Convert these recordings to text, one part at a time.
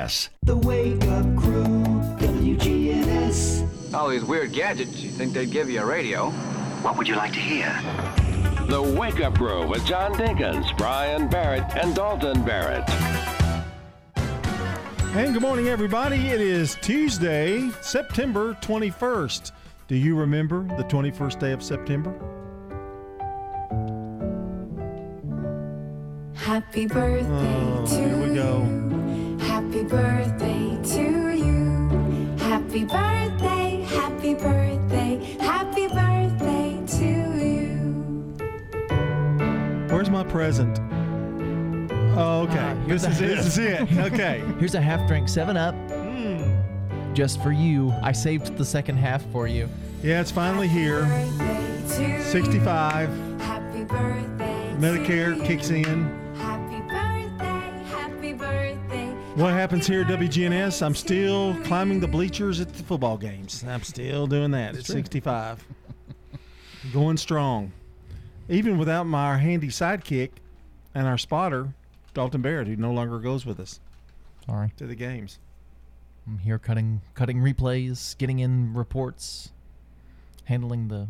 The Wake Up Crew, WGNS. All these weird gadgets, you think they'd give you a radio. What would you like to hear? The Wake Up Crew with John Dinkins, Brian Barrett, and Dalton Barrett. And good morning, everybody. It is Tuesday, September 21st. Do you remember the 21st day of September? Happy birthday Oh, to here we go. You. Happy birthday to you. Happy birthday, happy birthday, happy birthday to you. Where's my present? Oh, okay. Ah, this is it. This is it. Okay. Here's a half drink 7 Up Mm. just for you. I saved the second half for you. Yeah, it's finally here. Birthday to you. 65. Happy birthday. to Medicare you. kicks in. What happens here at WGNS? I'm still climbing the bleachers at the football games. I'm still doing that at 65. Going strong. Even without my handy sidekick and our spotter, Dalton Barrett, who no longer goes with us Sorry. to the games. I'm here cutting cutting replays, getting in reports, handling the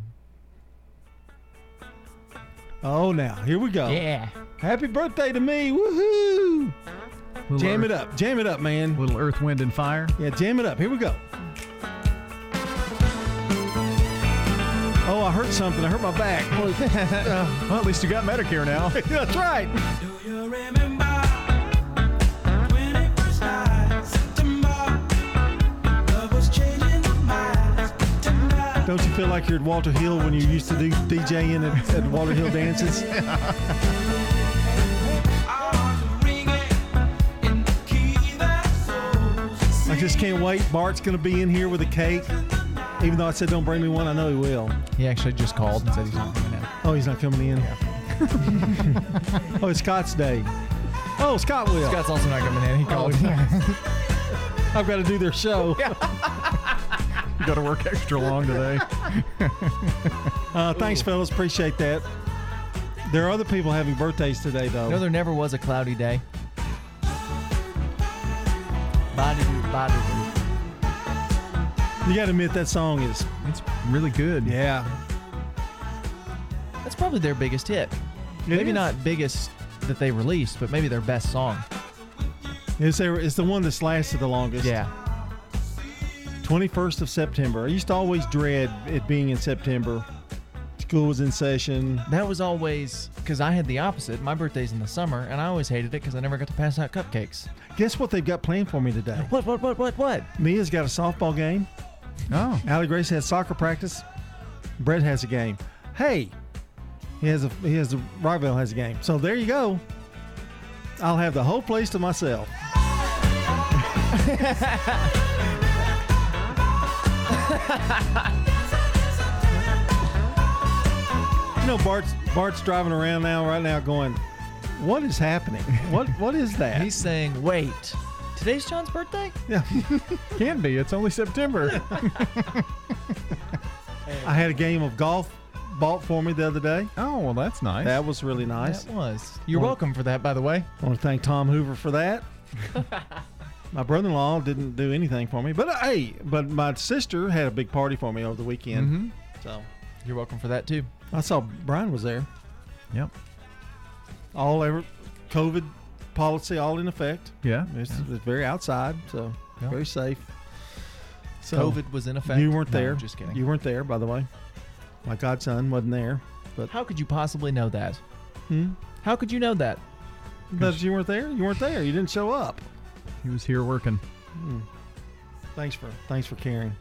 Oh, now, here we go. Yeah. Happy birthday to me. Woohoo! Little Jam earth, it up. Jam it up, man. Little Earth, Wind, and Fire. Yeah, jam it up. Here we go. Oh, I hurt something. I hurt my back. Well, at least you got Medicare now. That's right. Don't you feel like you're at Walter Hill when you used to do DJing at, at Walter Hill dances? just can't wait. Bart's going to be in here with a cake. Even though I said don't bring me one, I know he will. He actually just called and said he's not coming in. Oh, he's not coming in? oh, it's Scott's day. Oh, Scott will. Scott's also not coming in. He called. I've got to do their show. You got to work extra long today. Uh, thanks, fellas. Appreciate that. There are other people having birthdays today, though. no, there never was a cloudy day. Ba-da-doo, ba-da-doo. you got to admit that song is, It's really good. yeah. That's probably their biggest hit. It maybe is. not biggest that they released, but maybe their best song. It's, their, it's the one that's lasted the longest. Yeah. 21st of September. I used to always dread it being in September. School was in session. That was always because I had the opposite. My birthday's in the summer, and I always hated it because I never got to pass out cupcakes. Guess what they've got planned for me today? What, what, what, what, what? Mia's got a softball game. Oh, Allie Grace has soccer practice. Brett has a game. Hey, he has a he has a Rockville has a game. So there you go. I'll have the whole place to myself. know, Bart's Bart's driving around now, right now, going, "What is happening? What what is that?" He's saying, wait, today's John's birthday? yeah. can be. It's only September. I had a game of golf bought for me the other day. oh, well, that's nice. That was really nice. That was. You're welcome for that, by the way. I want to thank Tom Hoover for that. my brother-in-law didn't do anything for me, but uh, hey, but my sister had a big party for me over the weekend. Mm-hmm. So You're welcome for that too. I saw Brian was there. Yep. All ever COVID policy all in effect. Yeah. It's, it's very outside, so Yeah. very safe. So COVID was in effect. you weren't No, there. just kidding. You weren't there, by the way. My godson wasn't there, but How could you possibly know that? Hmm? How could you know that? Because you weren't there. You weren't there. You didn't show up. He was here working. Thanks for thanks for caring.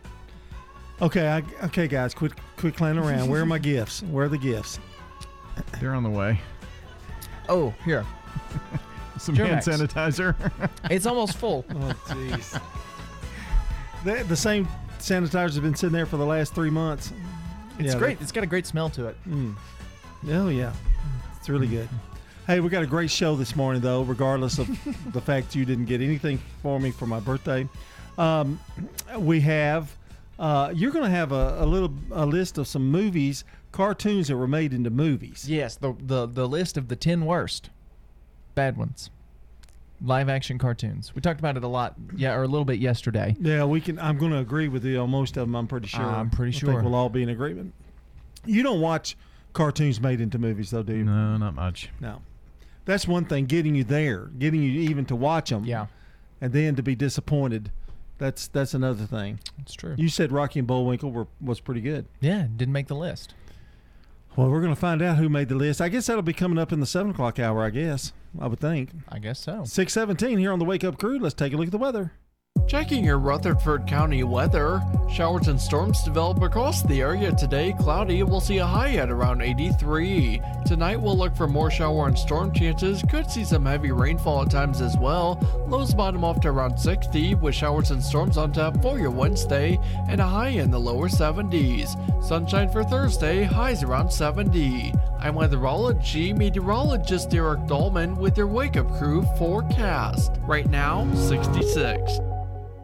Okay, I, okay, guys, quit quit clowning around. Where are my gifts? Where are the gifts? They're on the way. Oh, here. Some hand Germ-X. sanitizer. It's almost full. Oh, jeez. the, the same sanitizers have been sitting there for the last three months. It's Yeah, great. It's got a great smell to it. Mm. Oh yeah, it's really good. Hey, we got a great show this morning, though. Regardless of the fact you didn't get anything for me for my birthday, um, we have. Uh, you're going to have a, a little a list of some movies, cartoons that were made into movies. Yes, the the the list of the ten worst bad ones. live action cartoons. We talked about it a lot, yeah, or a little bit yesterday. Yeah, we can. I'm going to agree with you on most of them. I'm pretty sure. I'm pretty I sure. think we'll all be in agreement. You don't watch cartoons made into movies, though, do you? No, not much. No. That's one thing. Getting you there, getting you even to watch them. Yeah, And then to be disappointed. That's that's another thing. it's true. You said Rocky and Bullwinkle were was pretty good. yeah, didn't make the list. Well, we're going to find out who made the list. I guess that'll be coming up in the seven o'clock hour. I guess I would think. I guess so. Six seventeen here on the Wake Up Crew. Let's take a look at the weather. Checking your Rutherford County weather. Showers and storms develop across the area today. Cloudy, we'll see a high at around 83. Tonight, we'll look for more shower and storm chances. Could see some heavy rainfall at times as well. Lows bottom off to around 60, with showers and storms on tap for your Wednesday, and a high in the lower 70s. Sunshine for Thursday, highs around 70. I'm weatherology meteorologist Derek Dolman with your Wake Up Crew forecast. Right now, 66.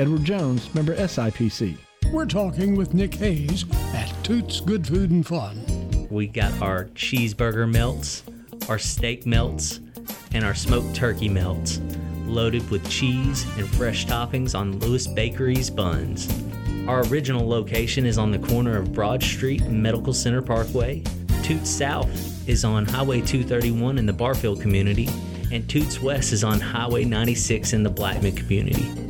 Edward Jones, member SIPC. We're talking with Nick Hayes at Toots Good Food and Fun. We got our cheeseburger melts, our steak melts, and our smoked turkey melts, loaded with cheese and fresh toppings on Lewis Bakery's buns. Our original location is on the corner of Broad Street and Medical Center Parkway. Toots South is on Highway 231 in the Barfield community, and Toots West is on Highway 96 in the Blackman community.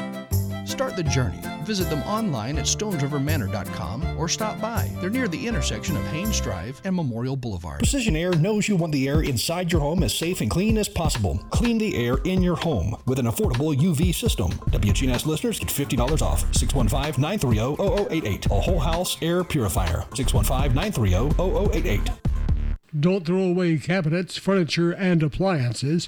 Start the journey. Visit them online at stonesrivermanor.com or stop by. They're near the intersection of Haynes Drive and Memorial Boulevard. Precision Air knows you want the air inside your home as safe and clean as possible. Clean the air in your home with an affordable UV system. WGNS listeners get $50 off. 615-930-0088. A whole house air purifier. 615-930-0088. Don't throw away cabinets, furniture, and appliances.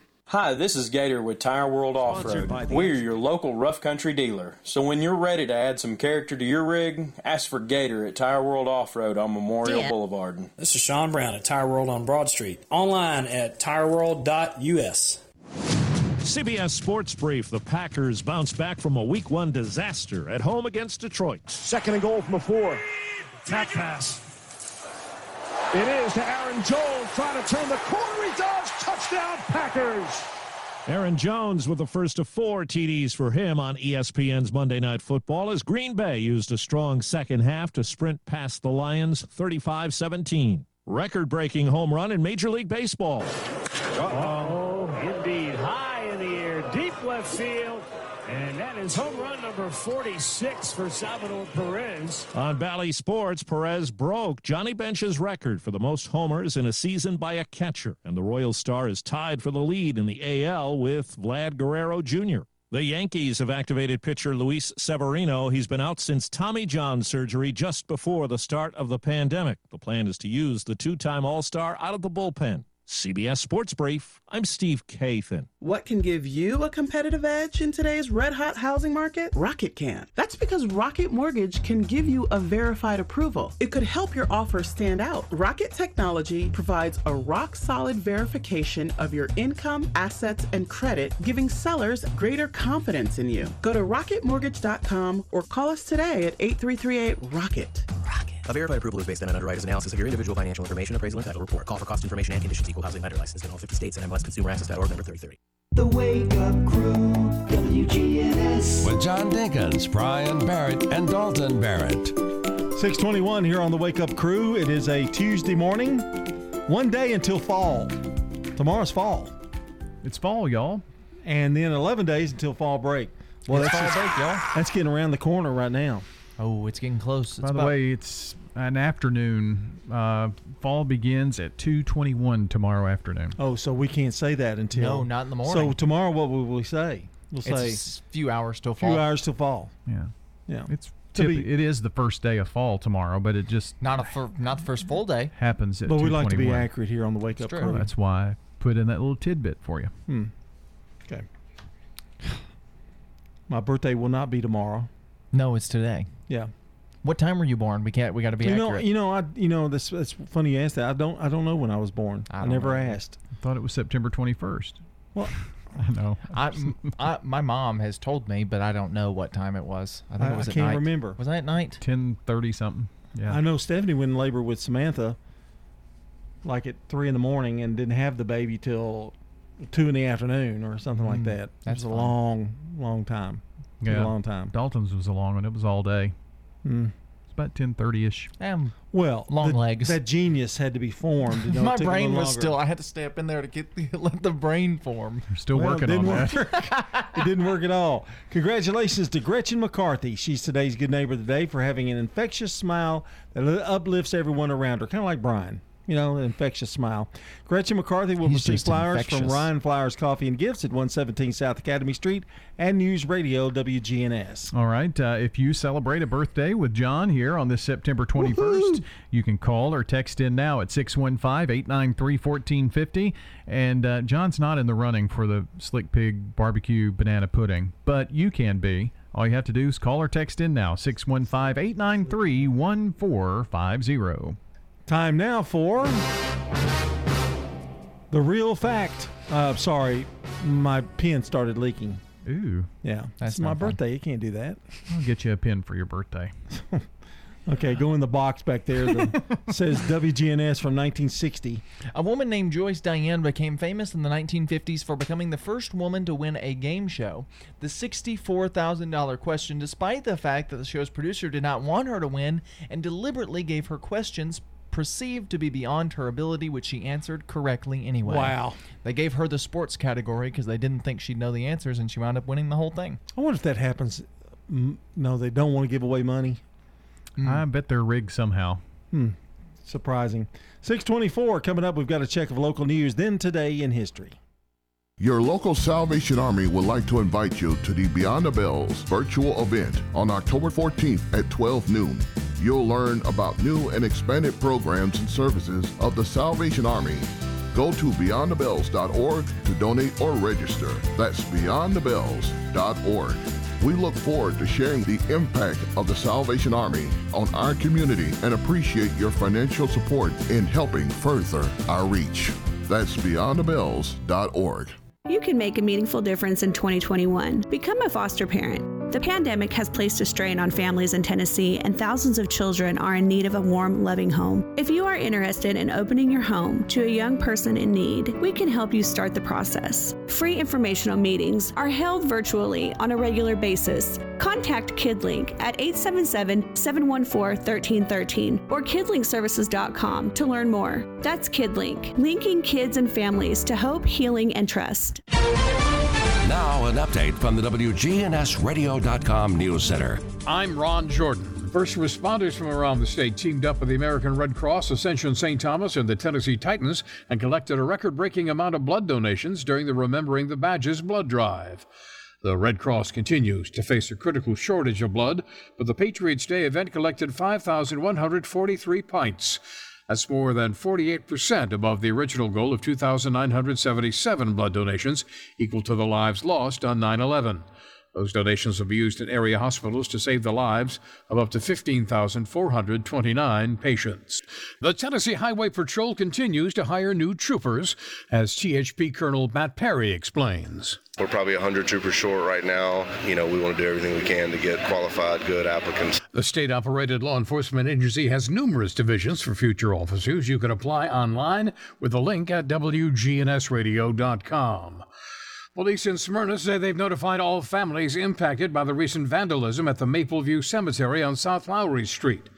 Hi, this is Gator with Tire World Off Road. We're your local rough country dealer. So when you're ready to add some character to your rig, ask for Gator at Tire World Off Road on Memorial Yeah. Boulevard. This is Sean Brown at Tire World on Broad Street. Online at tireworld.us. CBS Sports Brief. The Packers bounce back from a week one disaster at home against Detroit. Second and goal from a four. Tap pass. It is to Aaron Jones trying to turn the corner. He does. Touchdown, Packers. Aaron Jones with the first of four TDs for him on ESPN's Monday Night Football as Green Bay used a strong second half to sprint past the Lions 35 17. Record breaking home run in Major League Baseball. Oh, indeed. High in the air, deep left field. And that is home run number 46 for Salvador Perez. On Bally Sports, Perez broke Johnny Bench's record for the most homers in a season by a catcher, and the Royal Star is tied for the lead in the AL with Vlad Guerrero Jr. The Yankees have activated pitcher Luis Severino. He's been out since Tommy John surgery just before the start of the pandemic. The plan is to use the two time All Star out of the bullpen. CBS Sports Brief, I'm Steve Kathan. What can give you a competitive edge in today's red hot housing market? Rocket can. That's because Rocket Mortgage can give you a verified approval. It could help your offer stand out. Rocket Technology provides a rock solid verification of your income, assets, and credit, giving sellers greater confidence in you. Go to rocketmortgage.com or call us today at 8338 Rocket. Rocket. A verified approval is based on an underwriter's analysis of your individual financial information, appraisal, and title report. Call for cost information and conditions. Equal housing lender licensed in all 50 states and MLSConsumerAccess.org number 3030. The Wake Up Crew, WGNS. With John Dinkins, Brian Barrett, and Dalton Barrett. 621 here on the Wake Up Crew. It is a Tuesday morning. One day until fall. Tomorrow's fall. It's fall, y'all. And then 11 days until fall break. Well, that's fall break, y'all. That's getting around the corner right now. Oh, it's getting close. It's By the way, it's an afternoon. Uh, fall begins at 2:21 tomorrow afternoon. Oh, so we can't say that until. No, not in the morning. So tomorrow, what will we say? We'll It's say a s- few hours till a few hours till fall. Yeah. Yeah. It's To be- it is the first day of fall tomorrow, but it just Not a fir- not the first full day. happens at But we like to be accurate here on the Wake Up true. Crew. That's why I put in that little tidbit for you. Hmm. Okay. My birthday will not be tomorrow. No, it's today. Yeah. What time were you born? We can't. We got to be you know, you know, I, you know, this. It's funny you asked that. I don't, I don't know when I was born. I, don't never know. asked. I thought it was September 21st. Well, I know. I, I, my mom has told me, but I don't know what time it was. I think I- it was I at can't night. remember. Was that at night? 10:30 something. Yeah. I know Stephanie went in labor with Samantha, like at three in the morning, and didn't have the baby till two in the afternoon or something like Mm, that. that's it was a long, long time. It was Yeah. a long time. Dalton's was a long one. It was all day. Mm. It's about 10:30 ish. Um, Well, Long the- legs. That genius had to be formed. You know, my brain was still. I had to stay up in there to get let the brain form. We're still Well, working on didn't that. it didn't work at all. Congratulations to Gretchen McCarthy. She's today's good neighbor of the day for having an infectious smile that uplifts everyone around her, kind of like Brian. You know, an infectious smile. Gretchen McCarthy will He's receive flowers from. Ryan Flowers Coffee and Gifts at 117 South Academy Street and News Radio WGNS. All right. Uh, if you celebrate a birthday with John here on this September 21st, you can call or text in now at 615 893 1450. And uh, John's not in the running for the Slick Pig Barbecue Banana Pudding, but you can be. All you have to do is call or text in now 615 893 1450. Time now for the real fact. Uh, sorry, my pen started leaking. Ooh. Yeah, That's it's my not fun. birthday. You can't do that. I'll get you a pen for your birthday. Okay, go in the box back there that says WGNS from 1960. A woman named Joyce Diane became famous in the 1950s for becoming the first woman to win a game show. The $64,000 question, despite the fact that the show's producer did not want her to win and deliberately gave her questions perceived to be beyond her ability, which she answered correctly anyway. Wow. They gave her the sports category because they didn't think she'd know the answers, and she wound up winning the whole thing. I wonder if that happens. Mm, No, they don't want to give away money. I bet they're rigged somehow. Hmm. Surprising. 624 coming up. We've got a check of local news. Then today in history. Your local Salvation Army would like to invite you to the Beyond the Bells virtual event on October 14th at 12 noon. You'll learn about new and expanded programs and services of the Salvation Army. Go to beyondthebells.org to donate or register. That's beyondthebells.org. We look forward to sharing the impact of the Salvation Army on our community and appreciate your financial support in helping further our reach. That's beyondthebells.org. You can make a meaningful difference in 2021. Become a foster parent. The pandemic has placed a strain on families in Tennessee, and thousands of children are in need of a warm, loving home. If you are interested in opening your home to a young person in need, we can help you start the process. Free informational meetings are held virtually on a regular basis. Contact KidLink at 877 714 1313 or kidlinkservices.com to learn more. That's KidLink, linking kids and families to hope, healing, and trust. Now, an update from the WGNSradio.com News Center. I'm Ron Jordan. First responders from around the state teamed up with the American Red Cross, Ascension St. Thomas, and the Tennessee Titans and collected a record breaking amount of blood donations during the Remembering the Badges blood drive. The Red Cross continues to face a critical shortage of blood, but the Patriots Day event collected 5,143 pints. That's more than 48% above the original goal of 2,977 blood donations, equal to the lives lost on 9 11. Those donations will be used in area hospitals to save the lives of up to 15,429 patients. The Tennessee Highway Patrol continues to hire new troopers, as THP Colonel Matt Perry explains. We're probably 100 troopers short right now. You know, we want to do everything we can to get qualified, good applicants. The state operated law enforcement agency has numerous divisions for future officers. You can apply online with a link at WGNSradio.com. Police in Smyrna say they've notified all families impacted by the recent vandalism at the Mapleview Cemetery on South Lowry Street.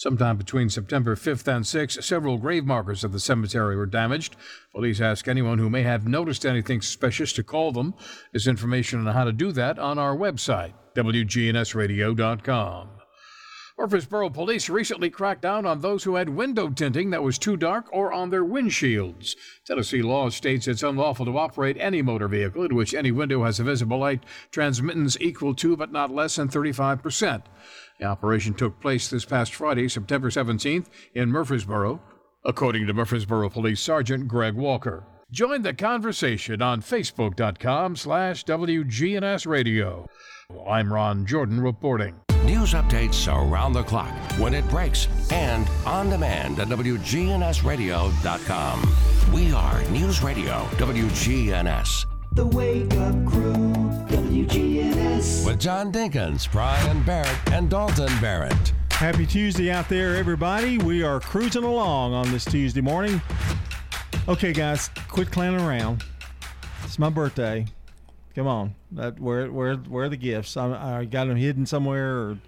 Sometime between September 5th and 6th, several grave markers of the cemetery were damaged. Police ask anyone who may have noticed anything suspicious to call them. There's information on how to do that on our website, WGNSradio.com. Murfreesboro police recently cracked down on those who had window tinting that was too dark or on their windshields. Tennessee law states it's unlawful to operate any motor vehicle in which any window has a visible light transmittance equal to but not less than 35%. The operation took place this past Friday, September 17th, in Murfreesboro, according to Murfreesboro Police Sergeant Greg Walker. Join the conversation on Facebook.com slash WGNS Radio. I'm Ron Jordan reporting. News updates around the clock, when it breaks, and on demand at WGNSradio.com. We are News Radio WGNS. The Wake Up Crew, WGNS. With John Dinkins, Brian Barrett, and Dalton Barrett. Happy Tuesday out there, everybody. We are cruising along on this Tuesday morning. Okay, guys, quit clowning around. It's my birthday. Come on, that where where where are the gifts? I, I got them hidden somewhere, or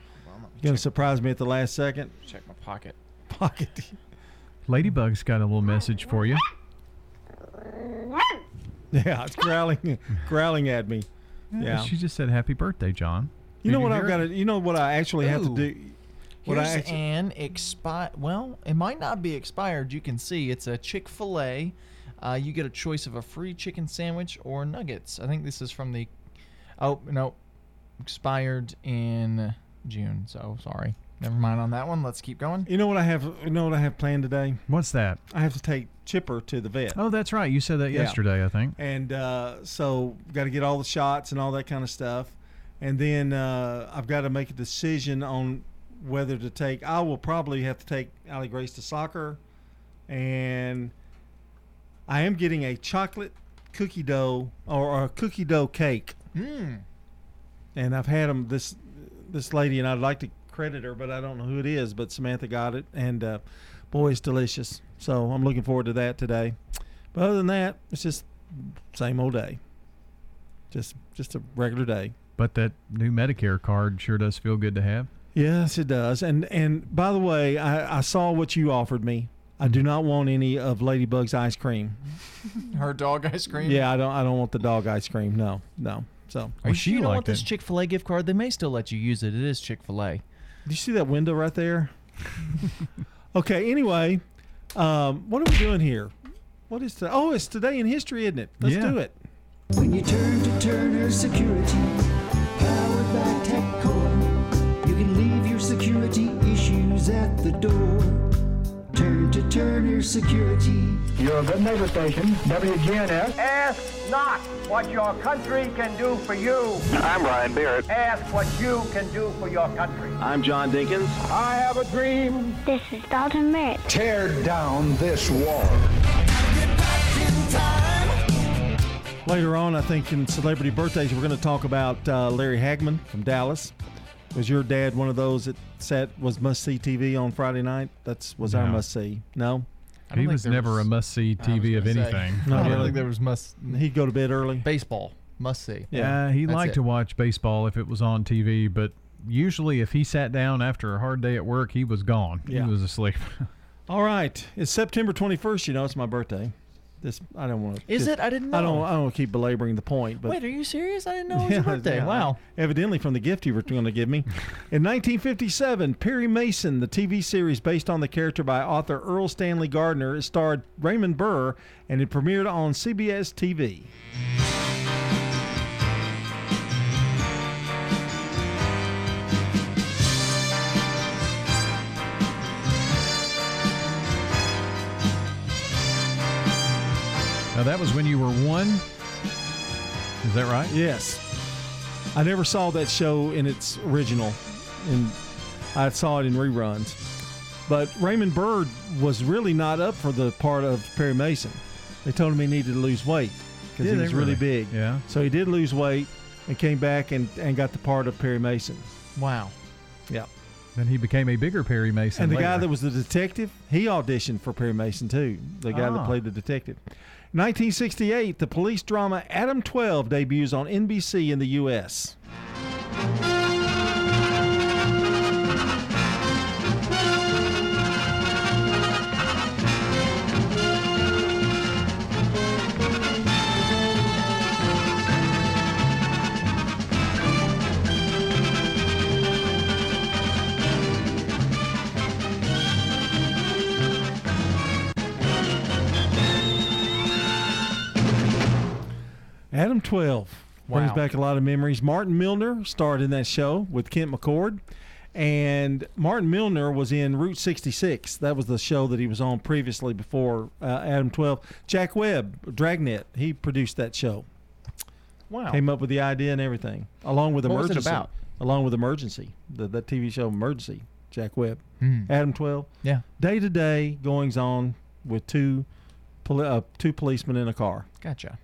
going to surprise me at the last second. Check my pocket. Pocket. Ladybug's got a little message for you. Yeah, it's growling, growling at me. Yeah. She just said happy birthday, John. You Did know what I've got to. You know what I actually have to Ooh. do. What I Here's actually, an expired. Well, it might not be expired. You can see it's a Chick Fil A. Uh, you get a choice of a free chicken sandwich or nuggets. I think this is from the. Oh no, expired in June. So sorry. Never mind on that one. Let's keep going. you know what I have. You know what I have planned today. What's that? I have to take Chipper to the vet. Oh, that's right. You said that Yeah. yesterday, I think. and uh, so got to get all the shots and all that kind of stuff and then uh, i've got to make a decision on whether to take i will probably have to take Allie grace to soccer and i am getting a chocolate cookie dough or a cookie dough cake Hmm. and i've had them this this lady and i'd like to credit her but i don't know who it is but samantha got it and uh, boy it's delicious. So i'm looking forward to that today. But other than that it's just same old day. Just just a regular day. But that new Medicare card sure does feel good to have. yes it does. And and by the way i, I saw what you offered me. I do not want any of ladybug's ice cream. Her dog ice cream. yeah i don't i don't want the dog ice cream. No no. So. Well, you don't want this Chick Fil A gift card? They may still let you use it. It is Chick Fil A. Do you see that window right there? okay. Anyway, um, what are we doing here? What is today? Oh, it's today in history, isn't it? Let's Yeah. do it. When you turn to Turner Security, powered by TechCore, you can leave your security issues at the door. Turn Turner Security. You're a good neighbor station, WGNS. Ask not what your country can do for you. I'm Ryan Barrett. Ask what you can do for your country. I'm John Dinkins. I have a dream. This is Dalton Merritt. Tear down this wall. Later on, I think in celebrity birthdays, we're going to talk about uh, Larry Hagman from Dallas. Was your dad one of those that sat was must see TV on Friday night? That's was our must see. No, He was never was- a must see TV of gonna say. anything. I don't think there was must. He'd go to bed early. Baseball must see. Yeah, uh, he That's liked it. to watch baseball if it was on TV, but usually if he sat down after a hard day at work, he was gone. Yeah. He was asleep. All right, it's September twenty first. You know, it's my birthday. This I don't want to. Is it? I didn't I don't. I don't keep belaboring the point, but Wait, are you serious? I didn't know it was your birthday. yeah, Wow. Evidently from the gift you were going to give me. In 1957, Perry Mason, the TV series based on the character by author Erle Stanley Gardner, starred Raymond Burr and it premiered on CBS TV. Now that was when you were one. Is that right? Yes. I never saw that show in its original, and I saw it in reruns. But Raymond Burr was really not up for the part of Perry Mason. They told him he needed to lose weight because Did he was really really? big. Yeah. So he did lose weight and came back and, and got the part of Perry Mason. Wow. Yeah. Then he became a bigger Perry Mason. And the later. guy that was the detective, he auditioned for Perry Mason too. The guy Ah. that played the detective. 1968, the police drama Adam 12 debuts on NBC in the U.S. Adam 12 brings back a lot of memories. Martin Milner starred in that show with Kent McCord. And Martin Milner was in Route 66. That was the show that he was on previously before uh, Adam 12. Jack Webb, Dragnet, he produced that show. Wow. Came up with the idea and everything, along with What was it Emergency. about? Along with Emergency, the, that TV show Emergency. Jack Webb, Hmm. Adam 12. Yeah. Day to day goings on with two, poli- uh, two policemen in a car. Gotcha.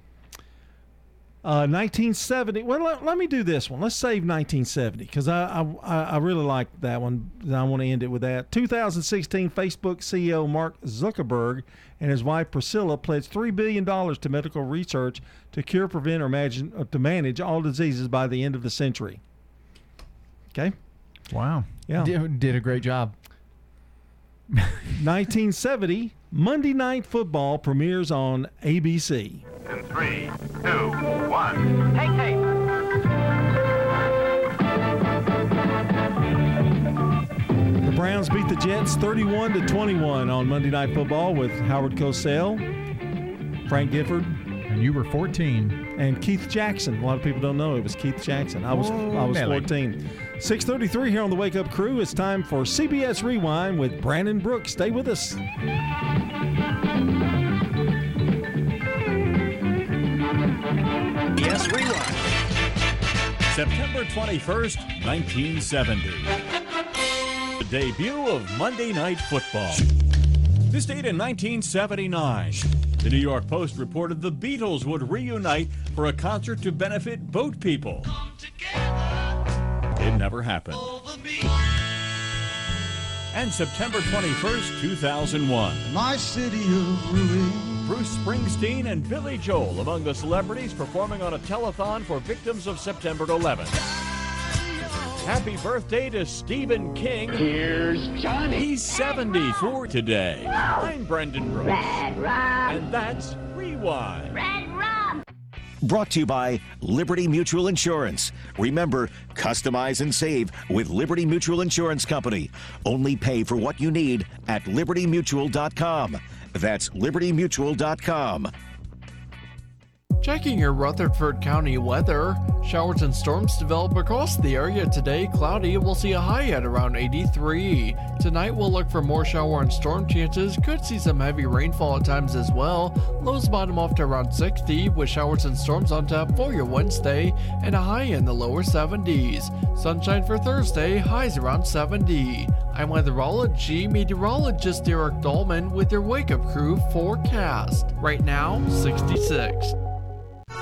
Uh, 1970. Well, let, let me do this one. Let's save 1970 because I, I I really like that one. and I want to end it with that. 2016, Facebook CEO Mark Zuckerberg and his wife Priscilla pledged three billion dollars to medical research to cure, prevent, or imagine, uh, to manage all diseases by the end of the century. Okay. Wow. Yeah. Did, did a great job. 1970, Monday Night Football premieres on ABC. In three, two, one. Take tape. The Browns beat the Jets 31 to 21 on Monday Night Football with Howard Cosell, Frank Gifford, and you were 14, and Keith Jackson. A lot of people don't know it was Keith Jackson. I was Oh, I was Nelly. 14. 6:33 here on the Wake Up Crew. It's time for CBS Rewind with Brandon Brooks. Stay with us. Yes, Rewind. September 21st, 1970. The debut of Monday Night Football. This date in 1979. The New York Post reported the Beatles would reunite for a concert to benefit boat people. It never happened. And September 21st, 2001. My city of ruin. Bruce Springsteen and Billy Joel among the celebrities performing on a telethon for victims of September 11th. Happy birthday to Stephen King. Here's Johnny. He's 74 today. I'm Brendan Brooks. And that's Rewind. Red Rum. Brought to you by Liberty Mutual Insurance. Remember, customize and save with Liberty Mutual Insurance Company. Only pay for what you need at libertymutual.com. That's libertymutual.com. Checking your Rutherford County weather. Showers and storms develop across the area today. Cloudy, we'll see a high at around 83. Tonight, we'll look for more shower and storm chances. Could see some heavy rainfall at times as well. Lows bottom off to around 60, with showers and storms on tap for your Wednesday, and a high in the lower 70s. Sunshine for Thursday, highs around 70. I'm weatherology meteorologist Derek Dolman with your Wake Up Crew forecast. Right now, 66.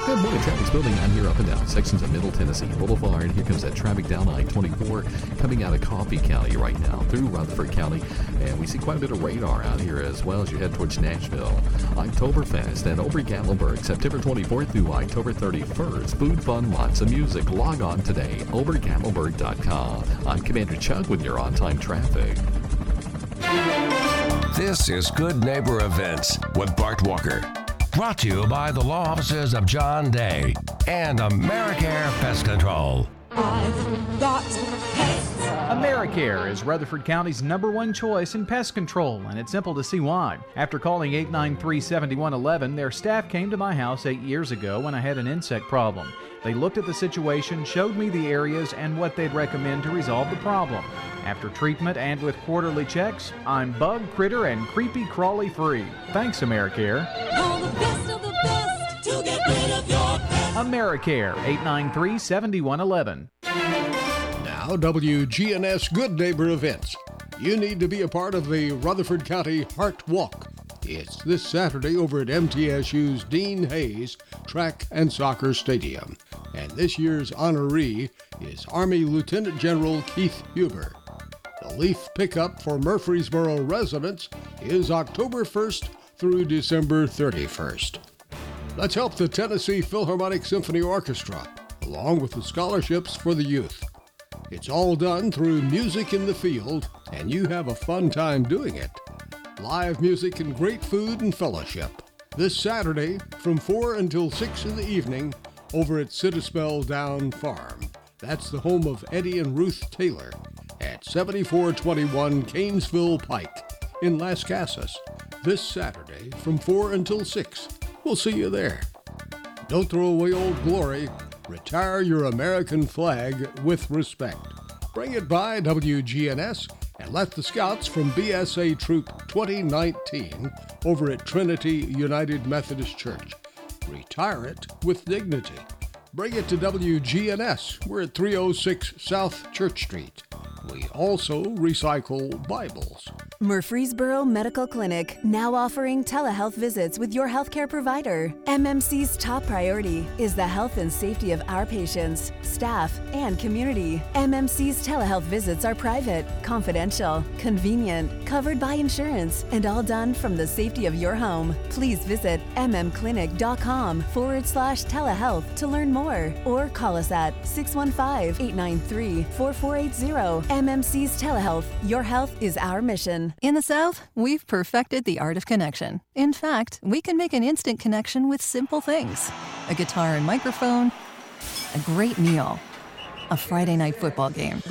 Good morning, traffic's building on here up and down sections of Middle Tennessee Boulevard. And here comes that traffic down I-24 coming out of Coffee County right now through Rutherford County. And we see quite a bit of radar out here as well as you head towards Nashville. Oktoberfest and Ober Gatlinburg, September 24th through October 31st. Food, fun, lots of music. Log on today, obergatlinburg.com. I'm Commander Chuck with your on-time traffic. This is Good Neighbor Events with Bart Walker. Brought to you by the law offices of John Day and Americare Pest Control. AmeriCare is Rutherford County's number one choice in pest control, and it's simple to see why. After calling 893 7111, their staff came to my house eight years ago when I had an insect problem. They looked at the situation, showed me the areas, and what they'd recommend to resolve the problem. After treatment and with quarterly checks, I'm bug, critter, and creepy crawly free. Thanks, AmeriCare. AmeriCare, 893 7111. Now, WGNS Good Neighbor events. You need to be a part of the Rutherford County Heart Walk. It's this Saturday over at MTSU's Dean Hayes Track and Soccer Stadium. And this year's honoree is Army Lieutenant General Keith Huber. The leaf pickup for Murfreesboro residents is October 1st through December 31st. Let's help the Tennessee Philharmonic Symphony Orchestra, along with the scholarships for the youth. It's all done through Music in the Field, and you have a fun time doing it. Live music and great food and fellowship. This Saturday from 4 until 6 in the evening over at Citispell Down Farm. That's the home of Eddie and Ruth Taylor at 7421 Canesville Pike in Lascassas this Saturday from 4 until 6. We'll see you there. Don't throw away old glory. Retire your American flag with respect. Bring it by WGNS and let the scouts from BSA Troop 2019 over at Trinity United Methodist Church retire it with dignity. Bring it to WGNS. We're at 306 South Church Street. We also recycle Bibles. Murfreesboro Medical Clinic now offering telehealth visits with your healthcare provider. MMC's top priority is the health and safety of our patients, staff, and community. MMC's telehealth visits are private, confidential, convenient, covered by insurance, and all done from the safety of your home. Please visit mmclinic.com forward slash telehealth to learn more or call us at 615 893 4480. MMC's Telehealth. Your health is our mission. In the South, we've perfected the art of connection. In fact, we can make an instant connection with simple things a guitar and microphone, a great meal, a Friday night football game.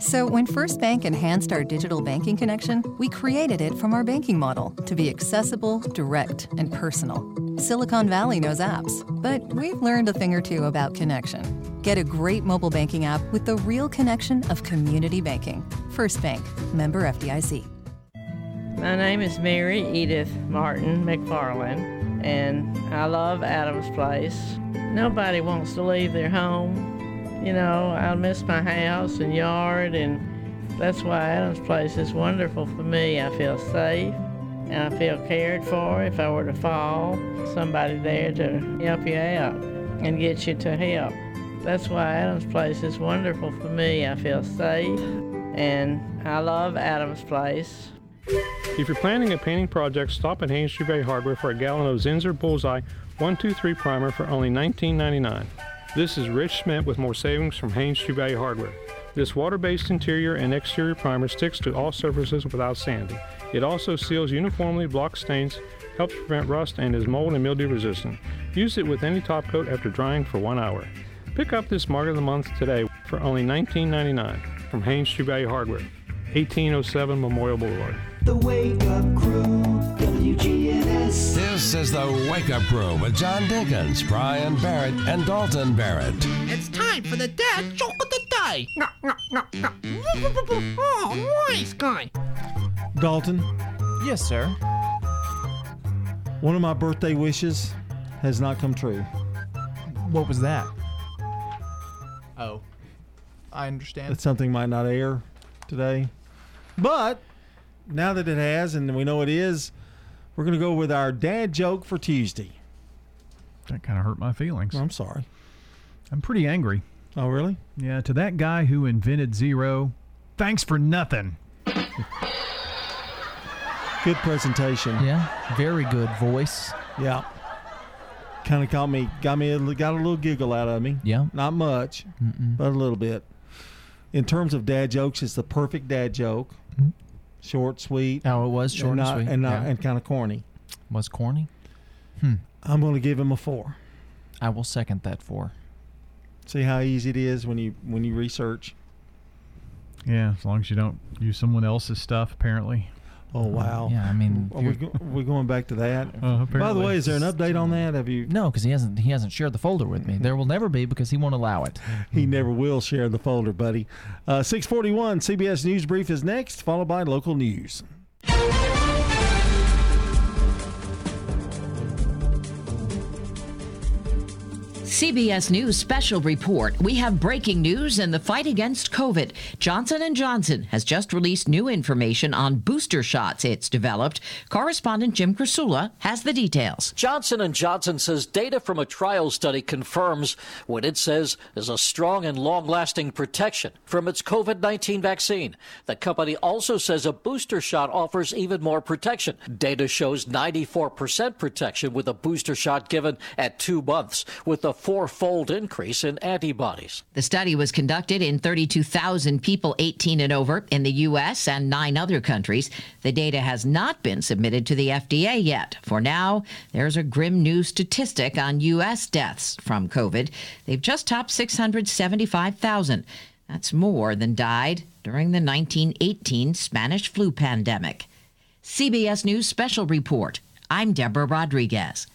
So, when First Bank enhanced our digital banking connection, we created it from our banking model to be accessible, direct, and personal. Silicon Valley knows apps, but we've learned a thing or two about connection. Get a great mobile banking app with the real connection of community banking. First Bank, member FDIC. My name is Mary Edith Martin McFarland, and I love Adams Place. Nobody wants to leave their home. You know, I'll miss my house and yard, and that's why Adams Place is wonderful for me. I feel safe and I feel cared for. If I were to fall, somebody there to help you out and get you to help. That's why Adams Place is wonderful for me. I feel safe and I love Adams Place. If you're planning a painting project, stop at Haynes Bay Hardware for a gallon of Zinsser Bullseye 123 primer for only $19.99. This is Rich Schmidt with more savings from Haynes Bay Hardware. This water-based interior and exterior primer sticks to all surfaces without sanding. It also seals uniformly, blocks stains, helps prevent rust, and is mold and mildew resistant. Use it with any top coat after drying for one hour. Pick up this Mark of the Month today for only $19.99 from Haynes Bay Hardware, 1807 Memorial Boulevard. The Wake Up Crew, WGNS. This is the Wake Up Crew with John Dinkins, Brian Barrett, and Dalton Barrett. It's time for the dad joke of the day. No, no, no, no. Oh, nice guy. Dalton, Yes, sir. one of my birthday wishes has not come true. What was that? Oh, I understand. That something might not air today. But now that it has and we know it is, we're going to go with our dad joke for Tuesday. That kind of hurt my feelings. I'm sorry. I'm pretty angry. Oh, really? Yeah, to that guy who invented zero, thanks for nothing. Good presentation. Yeah, very good voice. Yeah. Kind of got me, got me, a, got a little giggle out of me. Yeah. Not much, Mm-mm. but a little bit. In terms of dad jokes, it's the perfect dad joke. Mm-hmm. Short, sweet. Oh, it was short and, and sweet, and, not, yeah. and kind of corny. Was corny? Hmm. I'm going to give him a four. I will second that four. See how easy it is when you when you research. Yeah, as long as you don't use someone else's stuff, apparently. Oh wow! Yeah, I mean, are we, go, we going back to that? Uh, By the way, is there an update on that? Have you? No, because he hasn't. He hasn't shared the folder with me. There will never be because he won't allow it. He never will share the folder, buddy. Uh, 641 CBS News Brief is next, followed by local news. CBS News special report. We have breaking news in the fight against COVID. Johnson & Johnson has just released new information on booster shots it's developed. Correspondent Jim Krasula has the details. Johnson & Johnson says data from a trial study confirms what it says is a strong and long-lasting protection from its COVID-19 vaccine. The company also says a booster shot offers even more protection. Data shows 94% protection with a booster shot given at 2 months with a fourfold increase in antibodies. The study was conducted in 32,000 people 18 and over in the U.S. and nine other countries. The data has not been submitted to the FDA yet. For now, there's a grim new statistic on U.S. deaths from COVID. They've just topped 675,000. That's more than died during the 1918 Spanish flu pandemic. CBS News Special Report. I'm Deborah Rodriguez.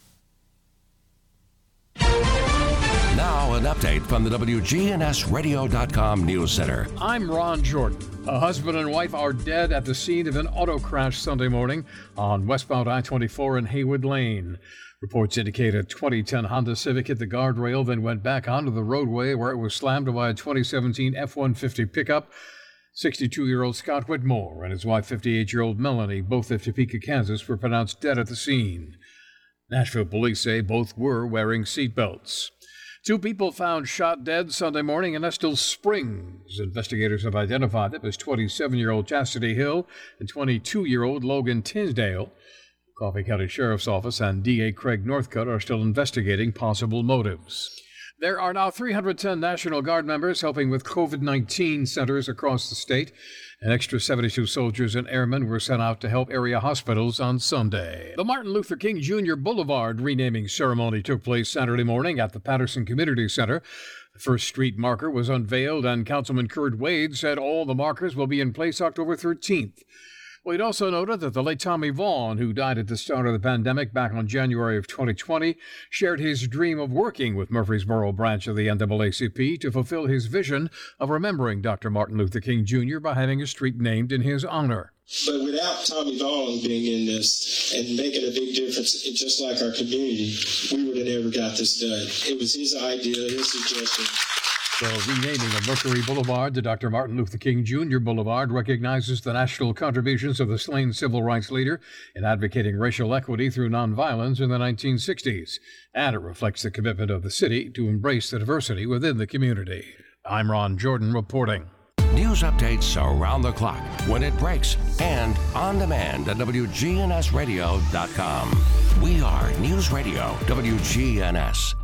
Now, an update from the WGNSradio.com News Center. I'm Ron Jordan. A husband and wife are dead at the scene of an auto crash Sunday morning on westbound I 24 in Haywood Lane. Reports indicate a 2010 Honda Civic hit the guardrail, then went back onto the roadway where it was slammed by a 2017 F 150 pickup. 62 year old Scott Whitmore and his wife, 58 year old Melanie, both of Topeka, Kansas, were pronounced dead at the scene. Nashville police say both were wearing seatbelts. Two people found shot dead Sunday morning in Estill Springs. Investigators have identified them as 27 year old Chastity Hill and 22 year old Logan Tinsdale. Coffee County Sheriff's Office and DA Craig Northcutt are still investigating possible motives. There are now 310 National Guard members helping with COVID 19 centers across the state. An extra 72 soldiers and airmen were sent out to help area hospitals on Sunday. The Martin Luther King Jr. Boulevard renaming ceremony took place Saturday morning at the Patterson Community Center. The first street marker was unveiled, and Councilman Kurt Wade said all the markers will be in place October 13th. Wade also noted that the late Tommy Vaughn, who died at the start of the pandemic back on January of 2020, shared his dream of working with Murfreesboro branch of the NAACP to fulfill his vision of remembering Dr. Martin Luther King Jr. by having a street named in his honor. But without Tommy Vaughn being in this and making a big difference, just like our community, we would have never got this done. It was his idea, his suggestion. The renaming of Mercury Boulevard to Dr. Martin Luther King Jr. Boulevard recognizes the national contributions of the slain civil rights leader in advocating racial equity through nonviolence in the 1960s, and it reflects the commitment of the city to embrace the diversity within the community. I'm Ron Jordan reporting. News updates around the clock, when it breaks, and on demand at WGNSradio.com. We are News Radio WGNS.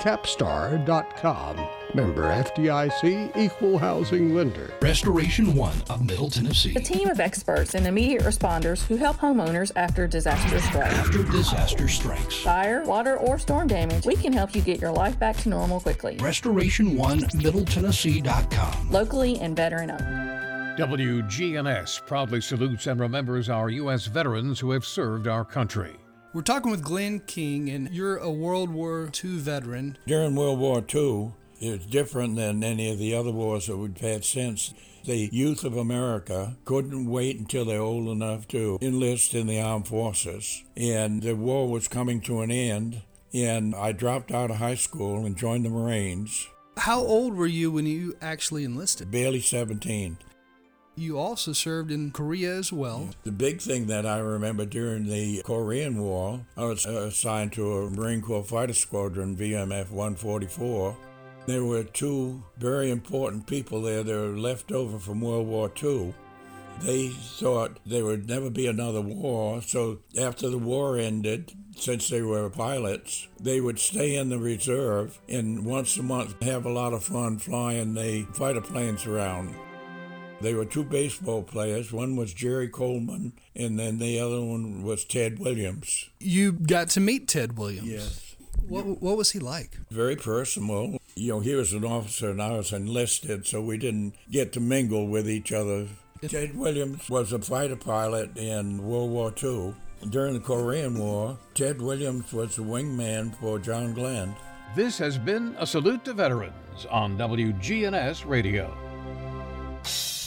Capstar.com. Member FDIC Equal Housing Lender. Restoration One of Middle Tennessee. A team of experts and immediate responders who help homeowners after disaster strikes. After disaster strikes. Fire, water, or storm damage, we can help you get your life back to normal quickly. Restoration One MiddleTennessee.com. Locally and veteran owned. WGNS proudly salutes and remembers our U.S. veterans who have served our country. We're talking with Glenn King, and you're a World War II veteran. During World War II, it was different than any of the other wars that we've had since. The youth of America couldn't wait until they're old enough to enlist in the armed forces. And the war was coming to an end, and I dropped out of high school and joined the Marines. How old were you when you actually enlisted? Barely 17. You also served in Korea as well. The big thing that I remember during the Korean War, I was uh, assigned to a Marine Corps Fighter Squadron VMF 144. There were two very important people there that were left over from World War II. They thought there would never be another war, so after the war ended, since they were pilots, they would stay in the reserve and once a month have a lot of fun flying the fighter planes around. They were two baseball players. One was Jerry Coleman, and then the other one was Ted Williams. You got to meet Ted Williams. Yes. What, what was he like? Very personal. You know, he was an officer and I was enlisted, so we didn't get to mingle with each other. Ted Williams was a fighter pilot in World War II. During the Korean War, Ted Williams was the wingman for John Glenn. This has been a salute to veterans on WGNS Radio.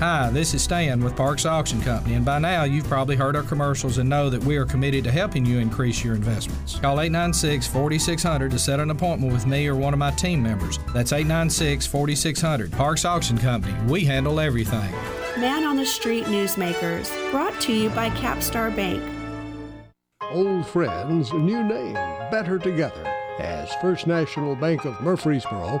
Hi, this is Stan with Parks Auction Company, and by now you've probably heard our commercials and know that we are committed to helping you increase your investments. Call 896 4600 to set an appointment with me or one of my team members. That's 896 4600. Parks Auction Company, we handle everything. Man on the Street Newsmakers, brought to you by Capstar Bank. Old friends, new name, better together. As First National Bank of Murfreesboro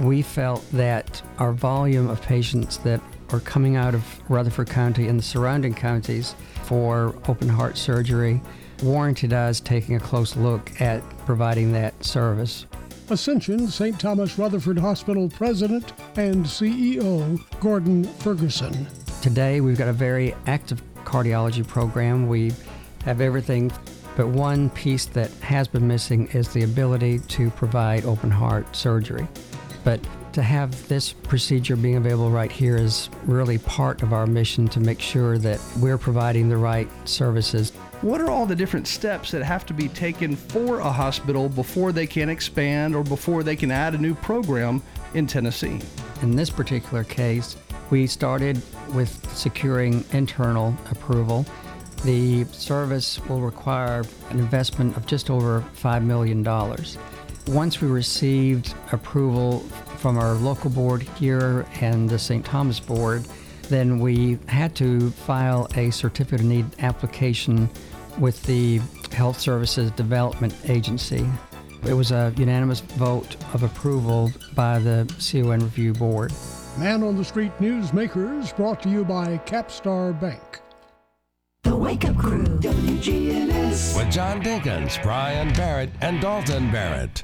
we felt that our volume of patients that are coming out of Rutherford County and the surrounding counties for open heart surgery warranted us taking a close look at providing that service. Ascension St. Thomas Rutherford Hospital President and CEO Gordon Ferguson. Today, we've got a very active cardiology program. We have everything, but one piece that has been missing is the ability to provide open heart surgery. But to have this procedure being available right here is really part of our mission to make sure that we're providing the right services. What are all the different steps that have to be taken for a hospital before they can expand or before they can add a new program in Tennessee? In this particular case, we started with securing internal approval. The service will require an investment of just over $5 million. Once we received approval from our local board here and the St. Thomas board, then we had to file a certificate of need application with the Health Services Development Agency. It was a unanimous vote of approval by the CON Review Board. Man on the Street Newsmakers brought to you by Capstar Bank. The Wake Up Crew, WGNS. With John Dinkins, Brian Barrett, and Dalton Barrett.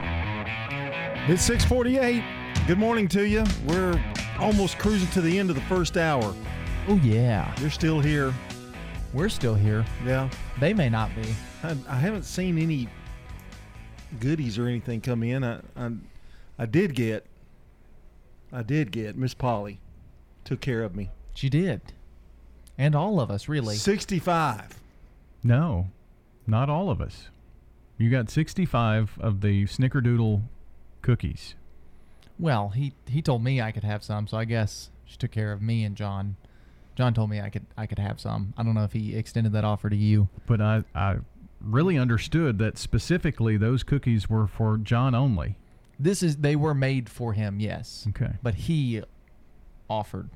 It's 648. Good morning to you. We're almost cruising to the end of the first hour. Oh, yeah. You're still here. We're still here. Yeah. They may not be. I, I haven't seen any goodies or anything come in. I, I, I did get, I did get Miss Polly took care of me. She did. And all of us, really. 65. No, not all of us. You got 65 of the Snickerdoodle cookies. Well, he he told me I could have some, so I guess she took care of me and John. John told me I could I could have some. I don't know if he extended that offer to you. But I I really understood that specifically those cookies were for John only. This is they were made for him, yes. Okay. But he offered.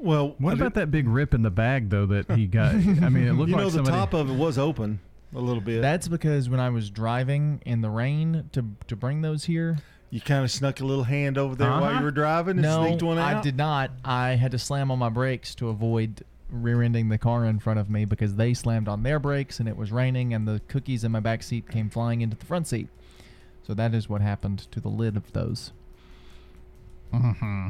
Well, What about did- that big rip in the bag though that he got? I mean, it looked you like know, the top of it was open a little bit. That's because when I was driving in the rain to to bring those here, you kind of snuck a little hand over there while Uh-huh. you were driving and no, sneaked one out. I did not. I had to slam on my brakes to avoid rear-ending the car in front of me because they slammed on their brakes and it was raining and the cookies in my back seat came flying into the front seat. So that is what happened to the lid of those. Mm-hmm.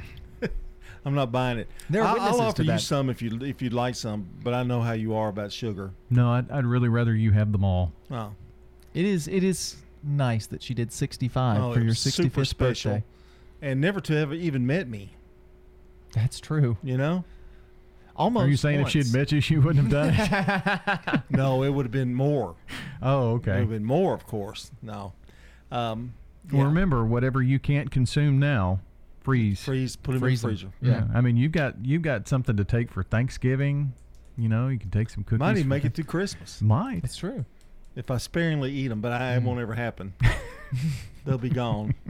I'm not buying it. There are I'll, I'll offer you some if you if you'd like some, but I know how you are about sugar. No, I'd, I'd really rather you have them all. Oh, It is it is nice that she did 65 oh for your was super 65th special, birthday. and never to have even met me. That's true. You know, Almost. Are you saying if she had met you, she wouldn't have done it? no, it would have been more. oh, It would okay. have been more, of course. No, um, Well, remember, whatever you can't consume now, freeze. freeze, put them Freeze in 'em. the freezer. Yeah. I mean, you've got you've got something to take for Thanksgiving. You know, you can take some cookies. Might even make Thank- it through Christmas Might. That's true. if I sparingly eat them, but I, it won't ever happen. They'll be gone.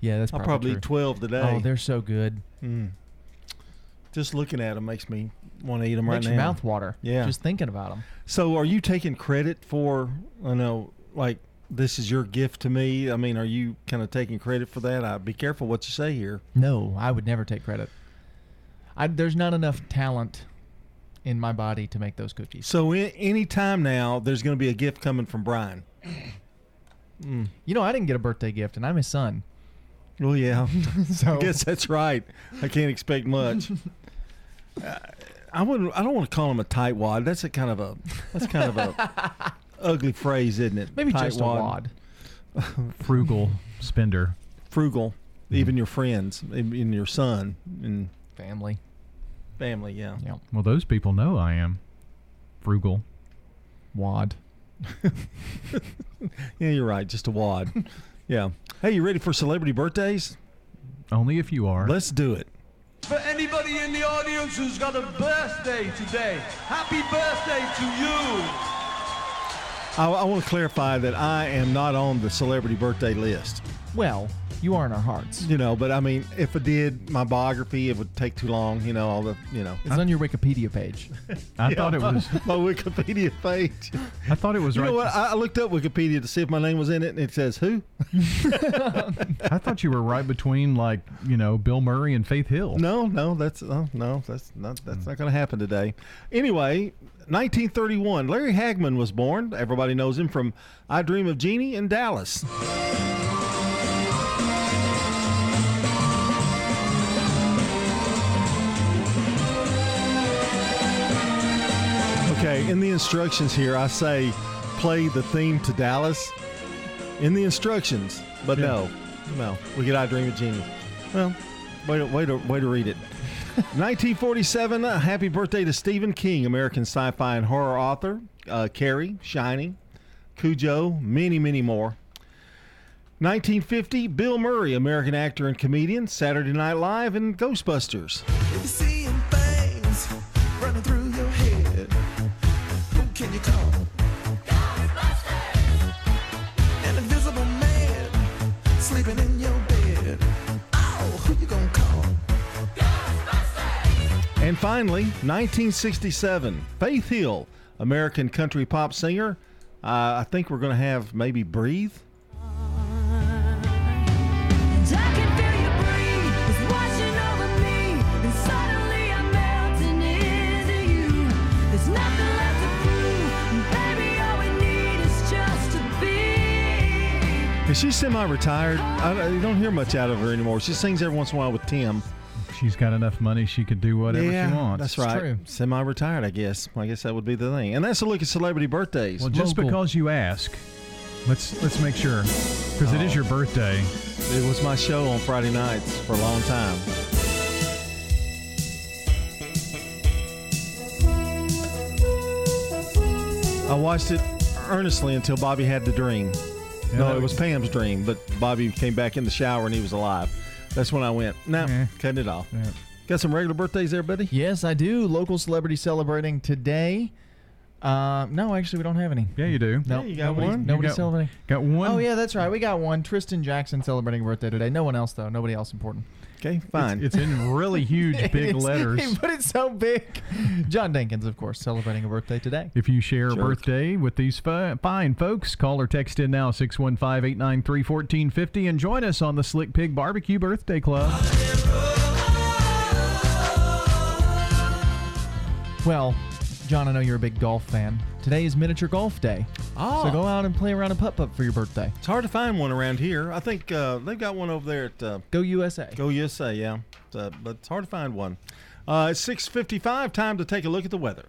Yeah, that's I'll probably, probably true. eat twelve today. Oh, they're so good. Mm. Just looking at them makes me want to eat them right Makes now. your mouth water. Yeah. Just thinking about them. So, are you taking credit for? I know, like this is your gift to me. I mean, are you kind of taking credit for that? I be careful what you say here. No, I would never take credit. I, there's not enough talent in my body to make those cookies. So in, any time now, there's going to be a gift coming from Brian. Mm. You know, I didn't get a birthday gift, and I'm his son. Well, yeah. So- I guess that's right. I can't expect much. Uh, I wouldn't. I don't want to call him a tightwad. That's a kind of a. That's kind of a ugly phrase, isn't it? Maybe just a Tightwad. wad. Frugal spender. Frugal. Mm-hmm. Even your friends, even your son and Family. family. Yeah. Yeah. Well, those people know I am frugal. Wad. Yeah, you're right. Just a wad. yeah. Hey, you ready for celebrity birthdays? Only if you are. Let's do it. For anybody in the audience who's got a birthday today, happy birthday to you. I, I want to clarify that I am not on the celebrity birthday list. Well, you are in our hearts. You know, but I mean, if I did my biography, it would take too long. You know, all the you know. It's on your Wikipedia page. I Yeah, thought it my- was. my Wikipedia page. I thought it was right. You right. know what? I I looked up Wikipedia to see if my name was in it, and it says who. I thought you were right between like you know Bill Murray and Faith Hill. No, no, that's oh, no, that's not that's not going to happen today. Anyway, 1931, Larry Hagman was born. Everybody knows him from I Dream of Jeannie in Dallas. Okay, in the instructions here, I say play the theme to Dallas. In the instructions, but no, no, we get I Dream of Jeannie. Well, way to, way to, way to read it. 1947, uh, happy birthday to Stephen King, American sci fi and horror author. Uh, Carrie, Shining, Cujo, many, many more. 1950, Bill Murray, American actor and comedian, Saturday Night Live, and Ghostbusters. And finally, 1967, Faith Hill, American country pop singer. Uh, I think we're going to have maybe Breathe. Is she semi-retired? I, you don't hear much out of her anymore. She sings every once in a while with Tim. She's got enough money; she could do whatever yeah, she wants. That's right. Semi-retired, I guess. I guess that would be the thing. And that's a look at celebrity birthdays. Well, just because you ask, let's let's make sure because it is oh. your birthday. It was my show on Friday nights for a long time. I watched it earnestly until Bobby had the dream. Yeah, no, it was- was Pam's dream, but Bobby came back in the shower and he was alive. That's when I went, nah, cutting it off. Got some regular birthdays there, buddy? Yes, I do. Local celebrity celebrating today. Uh, no, actually, we don't have any. Yeah, you do. No, Yeah, you got nobody's- one? You Nobody's got- celebrating. Got one. Oh yeah, that's right. We got one. Tristan Jackson celebrating birthday today. No one else though. Nobody else important. Okay, fine. It's in really huge, big is. letters. He put it so big. John Dinkins, of course, celebrating a birthday today. If you share a birthday with these fi- fine folks, call or text in now 615 893 1450 and join us on the Slick Pig Barbecue Birthday Club. Well, John, I know you're a big golf fan. Today is miniature golf day. Oh. So go out and play around a putt putt for your birthday. It's hard to find one around here. I think uh, they've got one over there at uh, Go USA. Go USA, yeah. Uh, but it's hard to find one. Uh, it's 6.55, time to take a look at the weather.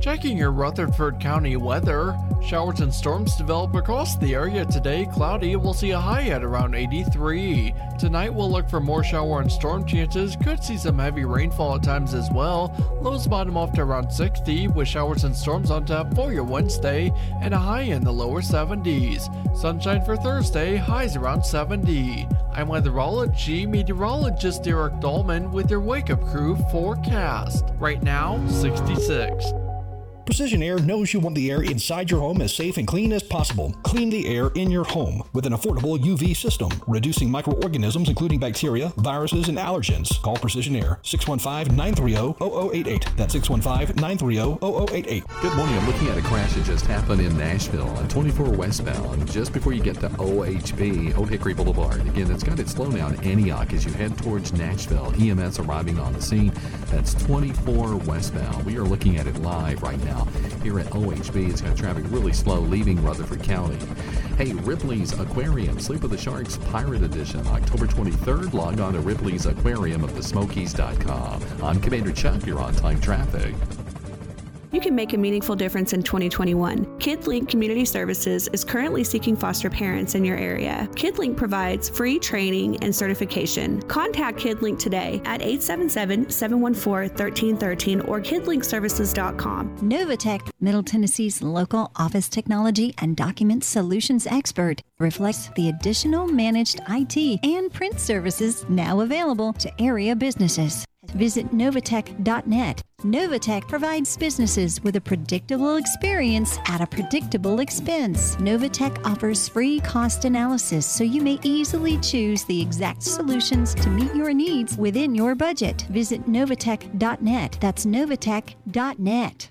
Checking your Rutherford County weather. Showers and storms develop across the area today. Cloudy, we'll see a high at around 83. Tonight, we'll look for more shower and storm chances. Could see some heavy rainfall at times as well. Lows bottom off to around 60, with showers and storms on tap for your Wednesday, and a high in the lower 70s. Sunshine for Thursday, highs around 70. I'm weatherology meteorologist Derek Dolman with your Wake Up Crew forecast. Right now, 66. Precision Air knows you want the air inside your home as safe and clean as possible. Clean the air in your home with an affordable UV system, reducing microorganisms including bacteria, viruses, and allergens. Call Precision Air 615 930 0088. That's 615 930 0088. Good morning. I'm looking at a crash that just happened in Nashville on 24 westbound, just before you get to OHB, Old Hickory Boulevard. Again, it's got its slowdown Antioch as you head towards Nashville. EMS arriving on the scene. That's 24 westbound. We are looking at it live right now here at OHB. It's got traffic really slow leaving Rutherford County. Hey, Ripley's Aquarium, Sleep of the Sharks Pirate Edition, October 23rd. Log on to Ripley's Aquarium of the Smokies.com. I'm Commander Chuck. You're on time traffic. You can make a meaningful difference in 2021. KidLink Community Services is currently seeking foster parents in your area. KidLink provides free training and certification. Contact KidLink today at 877-714-1313 or kidlinkservices.com. Novatech, Middle Tennessee's local office technology and document solutions expert, reflects the additional managed IT and print services now available to area businesses. Visit Novatech.net. Novatech provides businesses with a predictable experience at a predictable expense. Novatech offers free cost analysis so you may easily choose the exact solutions to meet your needs within your budget. Visit Novatech.net. That's Novatech.net.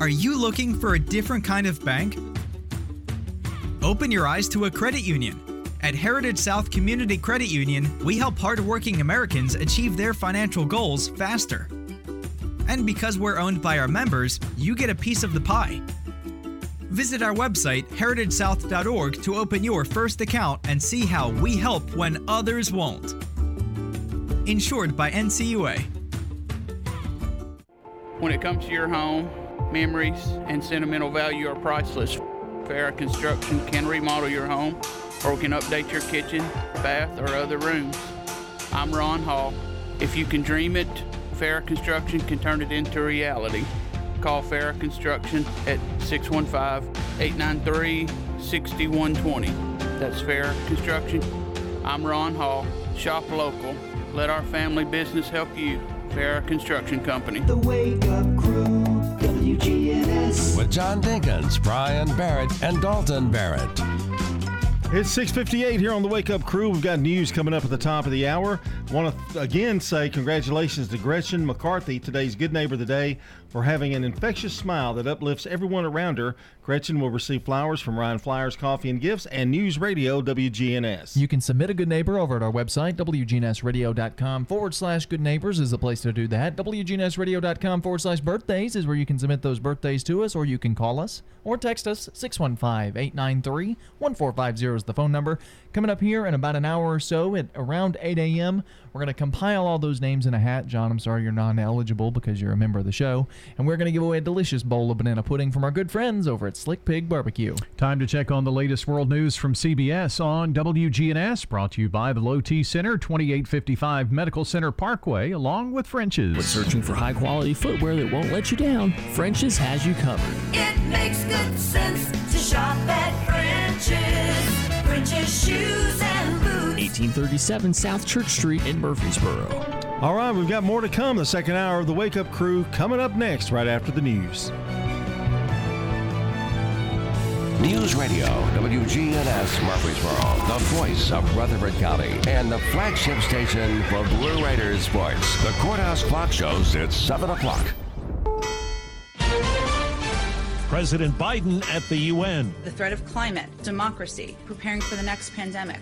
Are you looking for a different kind of bank? Open your eyes to a credit union. At Heritage South Community Credit Union, we help hardworking Americans achieve their financial goals faster. And because we're owned by our members, you get a piece of the pie. Visit our website, heritagesouth.org, to open your first account and see how we help when others won't. Insured by NCUA. When it comes to your home, memories and sentimental value are priceless. Farrah Construction can remodel your home or can update your kitchen, bath, or other rooms. I'm Ron Hall. If you can dream it, Farrah Construction can turn it into reality. Call Farrah Construction at 615-893-6120. That's Farrah Construction. I'm Ron Hall. Shop local. Let our family business help you. Farrah Construction Company. The Wake Up Crew, WGNS. With John Dinkins, Brian Barrett, and Dalton Barrett. It's 6:58 here on the Wake Up Crew. We've got news coming up at the top of the hour. Want to again say congratulations to Gretchen McCarthy, today's Good Neighbor of the Day, for having an infectious smile that uplifts everyone around her. Gretchen will receive flowers from Ryan Flyers Coffee and Gifts and News Radio WGNS. You can submit a good neighbor over at our website, WGNSradio.com forward slash good neighbors is the place to do that. WGNSradio.com forward slash birthdays is where you can submit those birthdays to us, or you can call us or text us 615 893 1450 is the phone number. Coming up here in about an hour or so at around 8 a.m., we're going to compile all those names in a hat. John, I'm sorry you're non eligible because you're a member of the show. And we're going to give away a delicious bowl of banana pudding from our good friends over at Slick Pig Barbecue. Time to check on the latest world news from CBS on WGNS, brought to you by the Low T Center, 2855 Medical Center Parkway, along with French's. When searching for high quality footwear that won't let you down, French's has you covered. It makes good sense to shop at French's. French's shoes and boots. 1837 South Church Street in Murfreesboro. All right, we've got more to come. The second hour of the Wake Up Crew coming up next, right after the news. News Radio, WGNS Murfreesboro, the voice of Rutherford County, and the flagship station for Blue Raiders sports. The Courthouse Clock shows it's 7 o'clock. President Biden at the UN. The threat of climate, democracy, preparing for the next pandemic.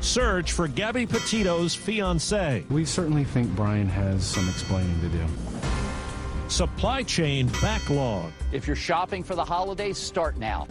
Search for Gabby Petito's fiance. We certainly think Brian has some explaining to do. Supply chain backlog. If you're shopping for the holidays, start now.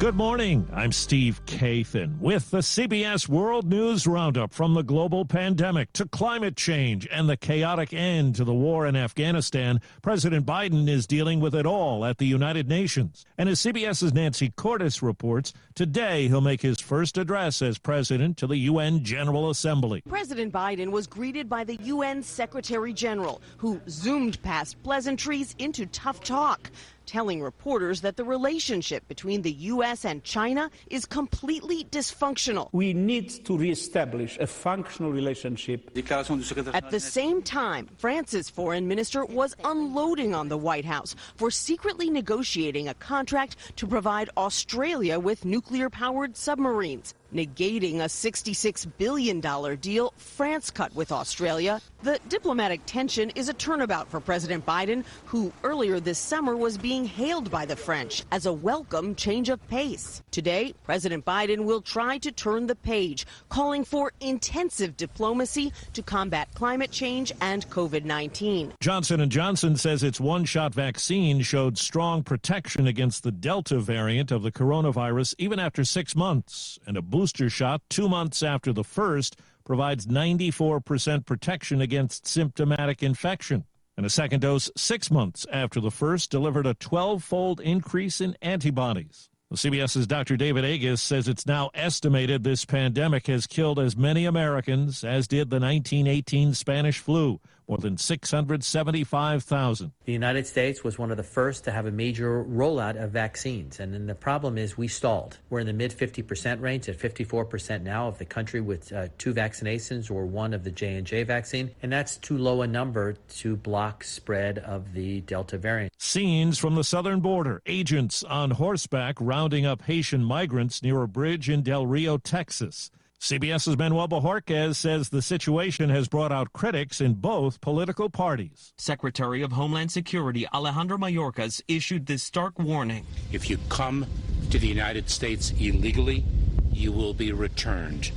Good morning. I'm Steve Kathan with the CBS World News Roundup from the global pandemic to climate change and the chaotic end to the war in Afghanistan. President Biden is dealing with it all at the United Nations. And as CBS's Nancy Cordes reports, today he'll make his first address as president to the UN General Assembly. President Biden was greeted by the UN Secretary General, who zoomed past pleasantries into tough talk, telling reporters that the relationship between the U.S. and China is completely dysfunctional. We need to reestablish a functional relationship. At the same time, France's foreign minister was unloading on the White House for secretly negotiating a contract to provide Australia with nuclear powered submarines, negating a $66 billion deal France cut with Australia. The diplomatic tension is a turnabout for President Biden, who earlier this summer was being hailed by the French as a welcome change of pace. Today, President Biden will try to turn the page, calling for intensive diplomacy to combat climate change and COVID-19. Johnson & Johnson says its one-shot vaccine showed strong protection against the Delta variant of the coronavirus even after 6 months, and a booster shot 2 months after the first provides 94% protection against symptomatic infection. And a second dose 6 months after the first delivered a 12-fold increase in antibodies. Well, CBS's Dr. David Agus says it's now estimated this pandemic has killed as many Americans as did the 1918 Spanish flu, more than 675,000. The United States was one of the first to have a major rollout of vaccines. And then the problem is we stalled. We're in the mid 50% range at 54% now of the country with uh, two vaccinations or one of the J&J vaccine. And that's too low a number to block spread of the Delta variant. Scenes from the southern border. Agents on horseback rounding up Haitian migrants near a bridge in Del Rio, Texas. CBS's Manuel Bojorquez says the situation has brought out critics in both political parties. Secretary of Homeland Security Alejandro Mayorkas issued this stark warning. If you come to the United States illegally, you will be returned.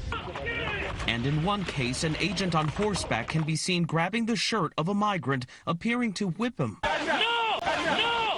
And in one case, an agent on horseback can be seen grabbing the shirt of a migrant, appearing to whip him. No!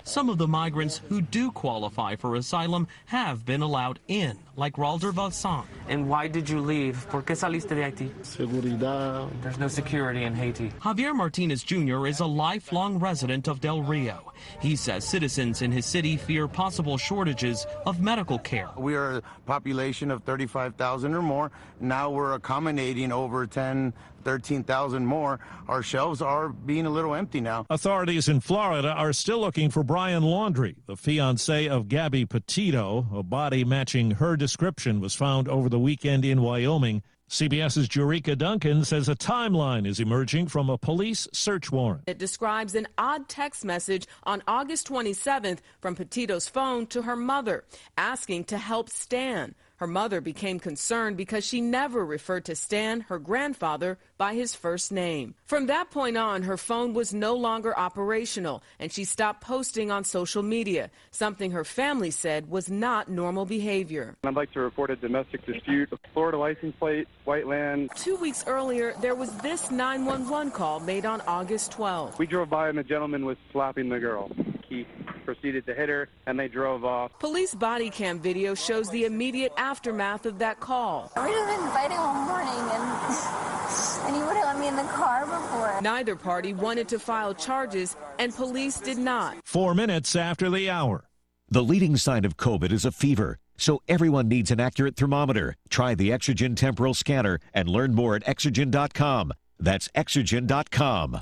No! Some of the migrants who do qualify for asylum have been allowed in, like Ralder Valsan. And why did you leave? ¿Por qué saliste de Haití? Seguridad. There's no security in Haiti. Javier Martinez Jr. is a lifelong resident of Del Rio. He says citizens in his city fear possible shortages of medical care. We are a population of 35,000 or more. Now we're accommodating over 10, 13,000 more. Our shelves are being a little empty now. Authorities in Florida are still looking for Brian Laundrie, the fiance of Gabby Petito. A body matching her description was found over the weekend in Wyoming. CBS's Jericka Duncan says a timeline is emerging from a police search warrant. It describes an odd text message on August 27th from Petito's phone to her mother, asking to help Stan. Her mother became concerned because she never referred to Stan, her grandfather, by his first name. From that point on, her phone was no longer operational and she stopped posting on social media, something her family said was not normal behavior. I'd like to report a domestic dispute. a Florida license plate, white land. Two weeks earlier, there was this 911 call made on August 12th. We drove by and the gentleman was slapping the girl. He proceeded to hit her and they drove off. Police body cam video shows the immediate aftermath of that call. We'd have been fighting all morning and, and he would have let me in the car before. Neither party wanted to file charges and police did not. Four minutes after the hour. The leading sign of COVID is a fever, so everyone needs an accurate thermometer. Try the Exergen temporal scanner and learn more at exergen.com. That's exergen.com.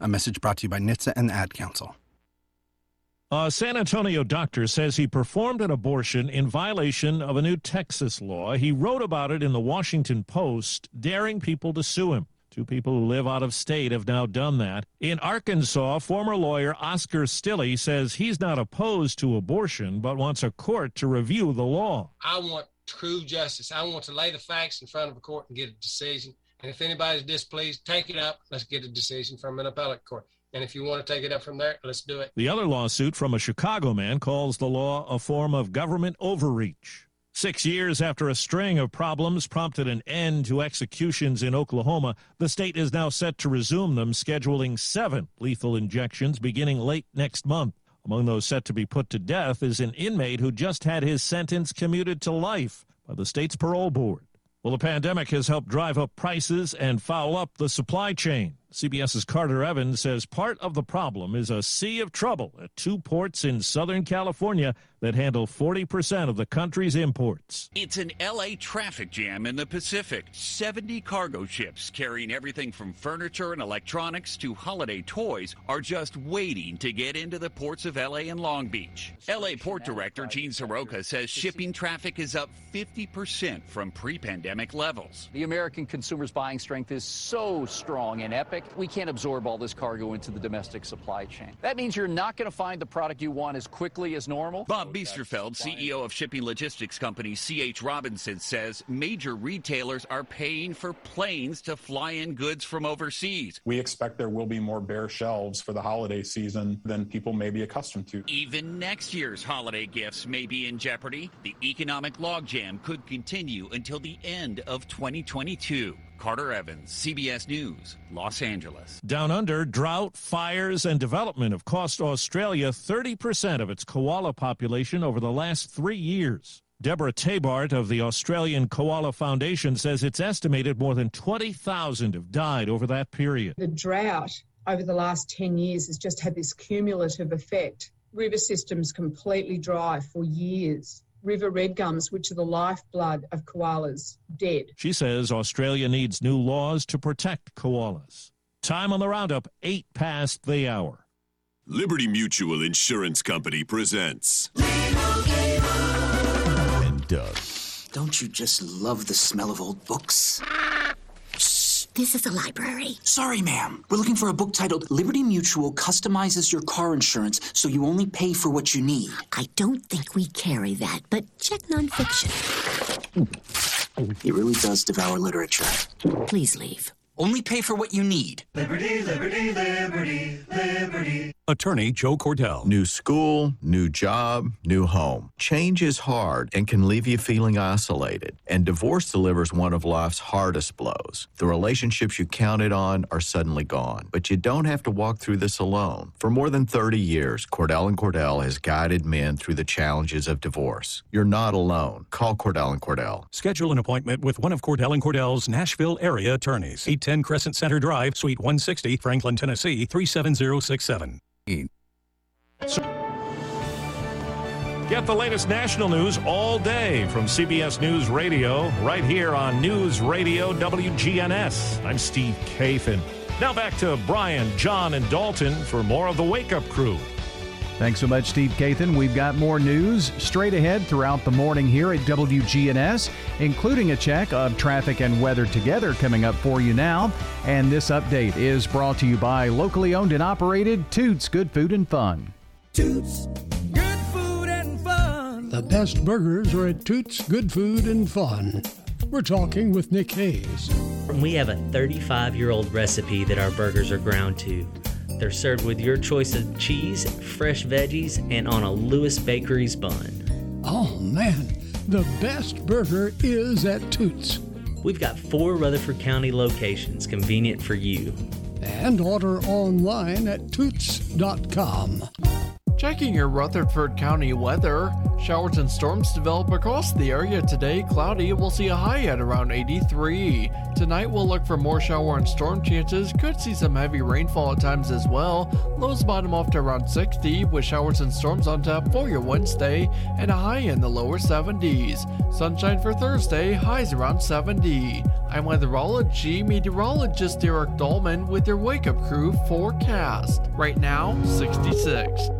A message brought to you by NHTSA and the Ad Council. A San Antonio doctor says he performed an abortion in violation of a new Texas law. He wrote about it in the Washington Post, daring people to sue him. Two people who live out of state have now done that. In Arkansas, former lawyer Oscar Stilley says he's not opposed to abortion, but wants a court to review the law. I want true justice. I want to lay the facts in front of a court and get a decision. And if anybody's displeased, take it up. Let's get a decision from an appellate court. And if you want to take it up from there, let's do it. The other lawsuit from a Chicago man calls the law a form of government overreach. Six years after a string of problems prompted an end to executions in Oklahoma, the state is now set to resume them, scheduling seven lethal injections beginning late next month. Among those set to be put to death is an inmate who just had his sentence commuted to life by the state's parole board. Well, the pandemic has helped drive up prices and foul up the supply chain. CBS's Carter Evans says part of the problem is a sea of trouble at two ports in Southern California that handle 40% of the country's imports. It's an LA traffic jam in the Pacific. 70 cargo ships carrying everything from furniture and electronics to holiday toys are just waiting to get into the ports of LA and Long Beach. LA Port Director Gene Seroka says shipping traffic is up 50% from pre pandemic levels. The American consumer's buying strength is so strong and epic, we can't absorb all this cargo into the domestic supply chain. That means you're not going to find the product you want as quickly as normal. Bob Biesterfeld, CEO of shipping logistics company C.H. Robinson, says major retailers are paying for planes to fly in goods from overseas. We expect there will be more bare shelves for the holiday season than people may be accustomed to. Even next year's holiday gifts may be in jeopardy. The economic logjam could continue until the end of 2022. Carter Evans, CBS News, Los Angeles. Down under, drought, fires, and development have cost Australia 30% of its koala population over the last three years. Deborah Tabart of the Australian Koala Foundation says it's estimated more than 20,000 have died over that period. The drought over the last 10 years has just had this cumulative effect. River systems completely dry for years river red gums, which are the lifeblood of koalas, dead. She says Australia needs new laws to protect koalas. Time on the roundup, eight past the hour. Liberty Mutual Insurance Company presents. And Doug. Don't you just love the smell of old books? This is a library. Sorry, ma'am. We're looking for a book titled Liberty Mutual Customizes Your Car Insurance so you only pay for what you need. I don't think we carry that, but check nonfiction. He really does devour literature. Please leave. Only pay for what you need. Liberty, liberty, liberty, liberty. Attorney Joe Cordell. New school, new job, new home. Change is hard and can leave you feeling isolated. And divorce delivers one of life's hardest blows. The relationships you counted on are suddenly gone. But you don't have to walk through this alone. For more than 30 years, Cordell and Cordell has guided men through the challenges of divorce. You're not alone. Call Cordell and Cordell. Schedule an appointment with one of Cordell and Cordell's Nashville area attorneys. 810 Crescent Center Drive, Suite 160, Franklin, Tennessee 37067. Get the latest national news all day from CBS News Radio, right here on News Radio WGNS. I'm Steve Kathan. Now back to Brian, John, and Dalton for more of the Wake Up Crew. Thanks so much, Steve Kathan. We've got more news straight ahead throughout the morning here at WGNS, including a check of traffic and weather together coming up for you now. And this update is brought to you by locally owned and operated Toots Good Food and Fun. Toots Good Food and Fun. The best burgers are at Toots Good Food and Fun. We're talking with Nick Hayes. We have a 35 year old recipe that our burgers are ground to. They're served with your choice of cheese, fresh veggies, and on a Lewis Bakery's bun. Oh man, the best burger is at Toots. We've got four Rutherford County locations convenient for you. And order online at toots.com. Checking your Rutherford County weather. Showers and storms develop across the area today. Cloudy, we'll see a high at around 83. Tonight, we'll look for more shower and storm chances. Could see some heavy rainfall at times as well. Lows bottom off to around 60, with showers and storms on tap for your Wednesday, and a high in the lower 70s. Sunshine for Thursday, highs around 70. I'm weatherology meteorologist Derek Dolman with your Wake Up Crew forecast. Right now, 66.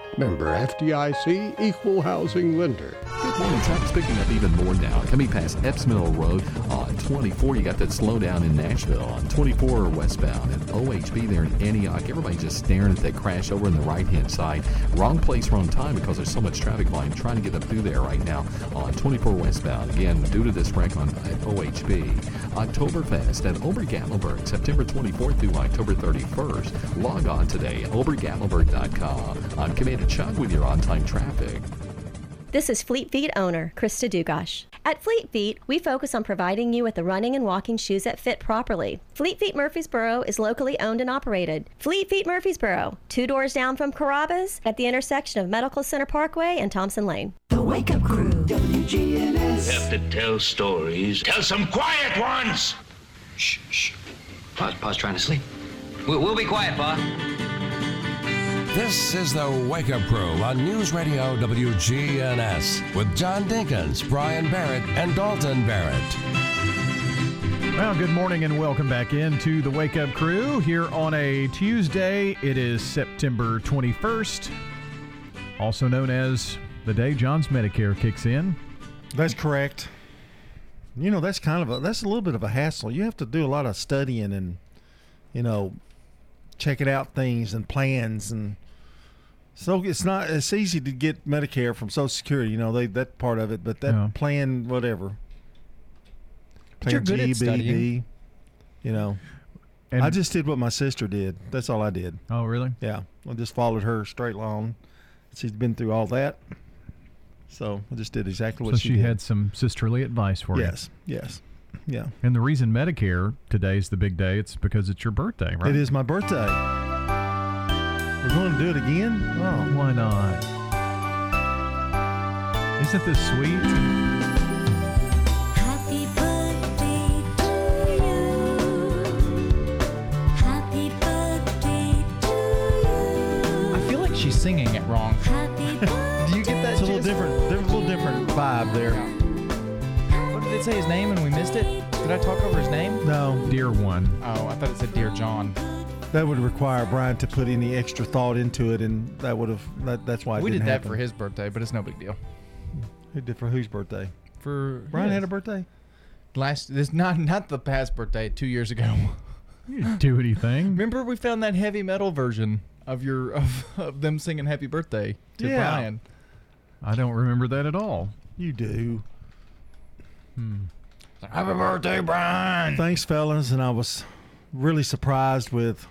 Member FDIC, equal housing lender. Good morning. Traffic's picking up even more now. Coming past Epps Mill Road on 24, you got that slowdown in Nashville on 24 westbound and OHB there in Antioch. Everybody just staring at that crash over in the right hand side. Wrong place, wrong time because there's so much traffic volume trying to get up through there right now on 24 westbound. Again, due to this wreck on at OHB. Oktoberfest at Obergatlinburg, September 24th through October 31st. Log on today, obergatlinburg.com. I'm Commander Chuck with your on time traffic. This is Fleet Feet owner Krista Dugash. At Fleet Feet, we focus on providing you with the running and walking shoes that fit properly. Fleet Feet Murfreesboro is locally owned and operated. Fleet Feet Murfreesboro, two doors down from Carrabba's at the intersection of Medical Center Parkway and Thompson Lane. The Wake Up Crew, WGNS. have to tell stories. Tell some quiet ones! Shh, shh. Pa's, Pa's trying to sleep. We'll, we'll be quiet, Pa. This is the Wake Up Crew on News Radio WGNS with John Dinkins, Brian Barrett, and Dalton Barrett. Well, good morning and welcome back into the Wake Up Crew here on a Tuesday. It is September 21st, also known as the day John's Medicare kicks in. That's correct. You know, that's kind of a that's a little bit of a hassle. You have to do a lot of studying and you know, checking out things and plans and so it's not it's easy to get Medicare from Social Security, you know, they that part of it, but that Yeah. plan whatever. But you're good at studying. you know. And- I just did what my sister did. That's all I did. Oh, really? Yeah. I just followed her straight along. She's been through all that. So I just did exactly what she So she, she did. had some sisterly advice for you. Yes. Yes. Yeah. And the reason Medicare today is the big day, it's because it's your birthday, right? It is my birthday. We're going to do it again? Oh. Why not? Isn't this sweet? Happy birthday to you. Happy birthday to I feel like she's singing it wrong. Do you get that? It's a little Jess? different, there's a little different vibe there. What did it say his name and we missed it? Did I talk over his name? No. Dear one. Oh, I thought it said Dear John. That would require Brian to put any extra thought into it, and that would have, that, that's why it we did didn't that happen. for his birthday, but it's no big deal. Who did for whose birthday? For Brian his. had a birthday? last. This not not the past birthday. Two years ago. You didn't do anything. Remember we found that heavy metal version of your of, of them singing Happy Birthday to Yeah. Brian. I don't remember that at all. You do. Hmm. Happy birthday, Brian. Thanks, fellas. And I was really surprised with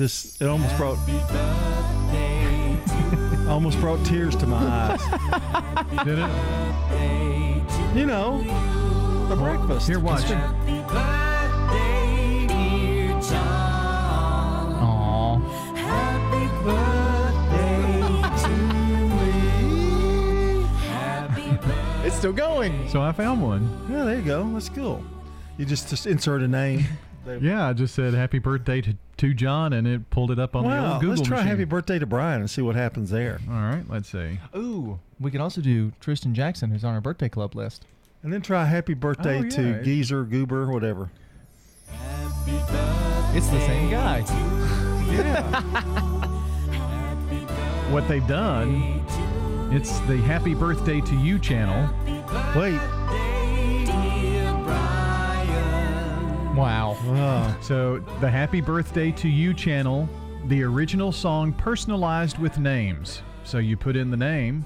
this. It almost brought almost brought tears to my eyes. Did it? You know, the breakfast. Here, watch. Aww. Happy birthday to me. Happy birthday. It's still going. So I found one. Yeah, there you go. That's cool. You just just insert a name. Yeah, I just said happy birthday to, to John, and it pulled it up on the Wow. old Google Let's try machine. happy birthday to Brian and see what happens there. All right, let's see. Ooh, we can also do Tristan Jackson, who's on our birthday club list. And then try happy birthday Oh, to. Geezer, Goober, whatever. It's the same guy. What they've done, it's the Happy Birthday to You channel. Wait. Wow. Oh. So the Happy Birthday to You channel, the original song personalized with names. So you put in the name,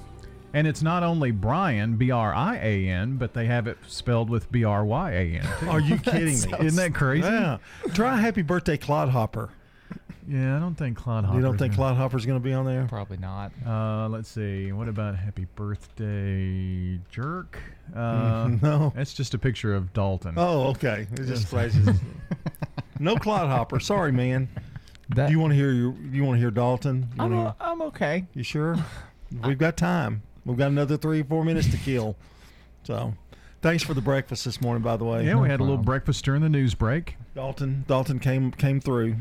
and it's not only Brian, B R I A N, but they have it spelled with B R Y A N. Are you kidding me? Isn't that crazy? Yeah. Try happy birthday Clodhopper. Yeah, I don't think Claude You don't think Claude Hopper's going to be on there? Probably not. Uh, let's see. What about Happy Birthday, Jerk? Uh, No. That's just a picture of Dalton. Oh, okay. It just flashes. no Clod Hopper. Sorry, man. Do you want to hear your? You want to hear Dalton? You I'm, hear- I'm okay. You sure? We've got time. We've got another three, four minutes to kill. So, thanks for the breakfast this morning. By the way, Yeah, we had a little breakfast during the news break. Dalton. Dalton came came through.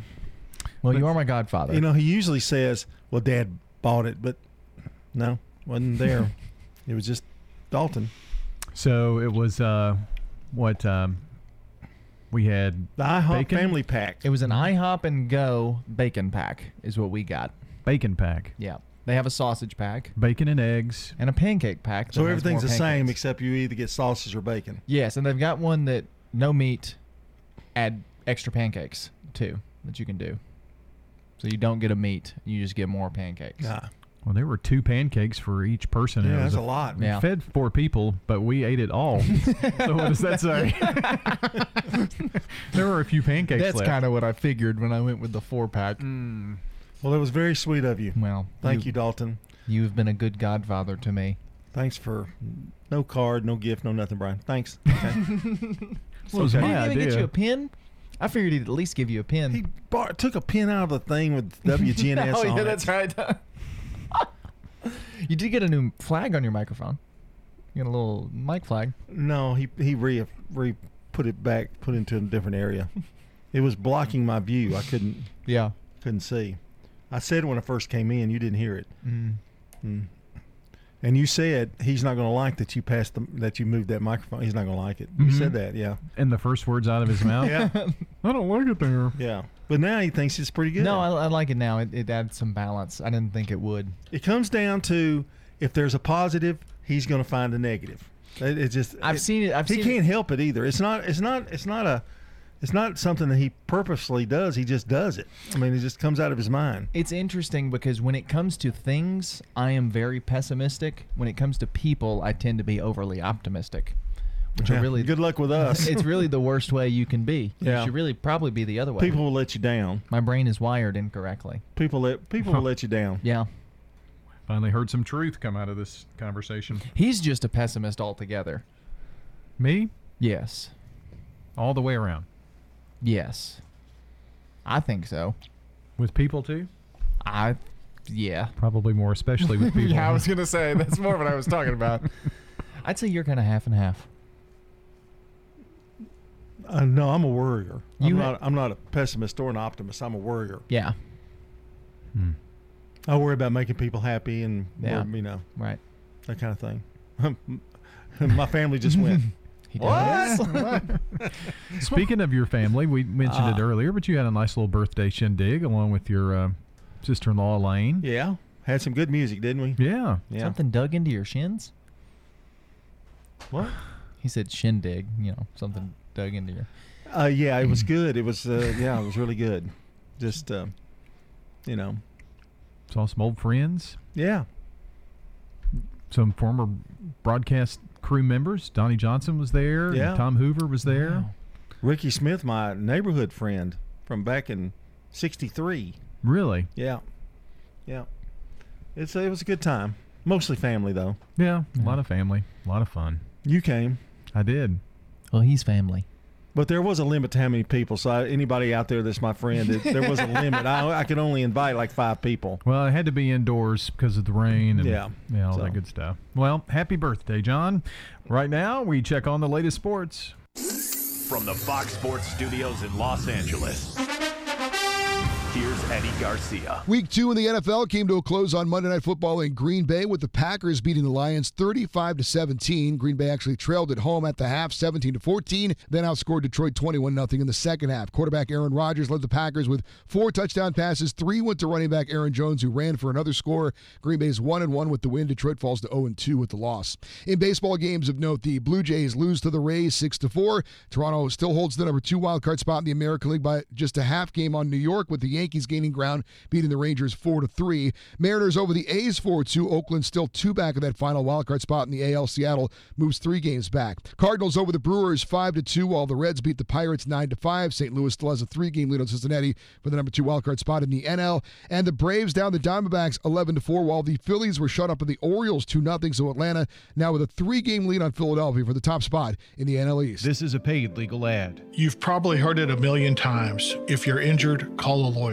Well, you are my godfather. You know, he usually says, "Well, Dad bought it," but no, wasn't there. it was just Dalton. So it was uh, what um, we had The IHOP bacon? family pack. It was an IHOP and Go bacon pack, is what we got. bacon pack, Yeah. They have a sausage pack bacon and eggs. and a pancake pack. So everything's the same except you either get sausage or bacon. Yes, and they've got one that no meat, add extra pancakes too that you can do. So you don't get a meat, you just get more pancakes. Yeah. Well, there were two pancakes for each person. Yeah, that's a lot. we Yeah. Fed four people, but we ate it all. so what does that say? there were a few pancakes That's kind of what I figured when I went with the four pack. Mm. Well, it was very sweet of you. Well, Thank you, Dalton. You've been a good godfather to me. Thanks for no card, no gift, no nothing, Brian. Thanks. Okay. Well, it was Okay. my Did he even get you a pin? I figured he'd at least give you a pin. He bar- took a pin out of the thing with WGNS oh on yeah, it. that's right. you did get a new flag on your microphone. You got a little mic flag. No, he he re re put it back, put it into a different area. it was blocking my view. I couldn't Yeah. couldn't see. I said when I first came in, you didn't hear it. Mm. Mm. And you said he's not going to like that you passed the, that you moved that microphone. He's not going to like it. You Mhm. said that, yeah, And the first words out of his mouth. yeah, I don't like it there. yeah. But now he thinks it's pretty good. No, I, I like it now. It, it adds some balance. I didn't think it would. it comes down to if there's a positive, he's going to find a negative. It, it just I've it- seen it. I've he seen can't it. help it either. It's not. It's not. It's not a. It's not something that he purposely does. He just does it. I mean, it just comes out of his mind. It's interesting because when it comes to things, I am very pessimistic. When it comes to people, I tend to be overly optimistic. Which Yeah, are really good luck with us. it's really the worst way you can be. Yeah. You should really probably be the other way. People will let you down. My brain is wired incorrectly. People let people will let you down. Yeah. Finally heard some truth come out of this conversation. He's just a pessimist altogether. Me, Yes. all the way around. Yes. I think so. With people too. I yeah. Probably more, especially with people. yeah, I was gonna say that's more what I was talking about. I'd say you're kind of half and half. Uh, no, I'm a worrier. You I'm ha- not. I'm not a pessimist or an optimist. I'm a worrier. Yeah. I worry about making people happy and Yeah. you know Right. that kind of thing. My family just went. He What? Speaking of your family, we mentioned it Ah. earlier, but you had a nice little birthday shindig along with your uh, sister-in-law Elaine. yeah, had some good music, didn't we? Yeah. Yeah. Something dug into your shins? What? He said shindig, you know, something dug into your Uh, yeah, it was good. It was. Uh, yeah, it was really good. Just, uh, you know, Saw some old friends, yeah. some former broadcast crew members. Donnie Johnson was there. and Yeah. Tom Hoover was there. Ricky Smith, my neighborhood friend from back in '63. Really? Yeah, yeah. It's it was a good time. Mostly family though. Yeah. A lot of family. A lot of fun. You came, I did. Well, he's family. But there was a limit to how many people. So I, anybody out there that's my friend, it, there was a limit. I, I could only invite like five people. Well, it had to be indoors because of the rain and Yeah. yeah, all So- that good stuff. Well, happy birthday, John. Right now, we check on the latest sports. From the Fox Sports Studios in Los Angeles, here's Eddie Garcia. Week two in the NFL came to a close on Monday Night Football in Green Bay with the Packers beating the Lions 35 to 17. Green Bay actually trailed at home at the half 17 to 14, then outscored Detroit 21 0 in the second half. Quarterback Aaron Rodgers led the Packers with four touchdown passes. Three went to running back Aaron Jones, who ran for another score. Green Bay's 1 and 1 with the win. Detroit falls to 0 and 2 with the loss. In baseball games of note, the Blue Jays lose to the Rays 6 to 4. Toronto still holds the number two wild card spot in the American League by just a half game on New York with the Yankees. Yankees gaining ground, beating the Rangers 4 to 3. Mariners over the A's 4 2. Oakland still two back of that final wildcard spot in the AL. Seattle moves three games back. Cardinals over the Brewers 5 to 2, while the Reds beat the Pirates 9 to 5. St. Louis still has a three game lead on Cincinnati for the number two wildcard spot in the NL. And the Braves down the Diamondbacks 11 to 4, while the Phillies were shut up in the Orioles 2 0. So Atlanta now with a three game lead on Philadelphia for the top spot in the NL East. This is a paid legal ad. You've probably heard it a million times. If you're injured, call a lawyer.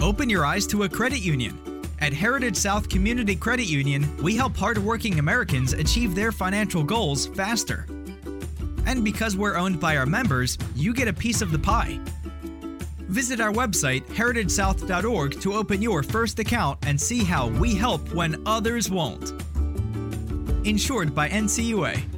Open your eyes to a credit union. At Heritage South Community Credit Union, we help hardworking Americans achieve their financial goals faster. And because we're owned by our members, you get a piece of the pie. Visit our website, heritagesouth.org, to open your first account and see how we help when others won't. Insured by NCUA.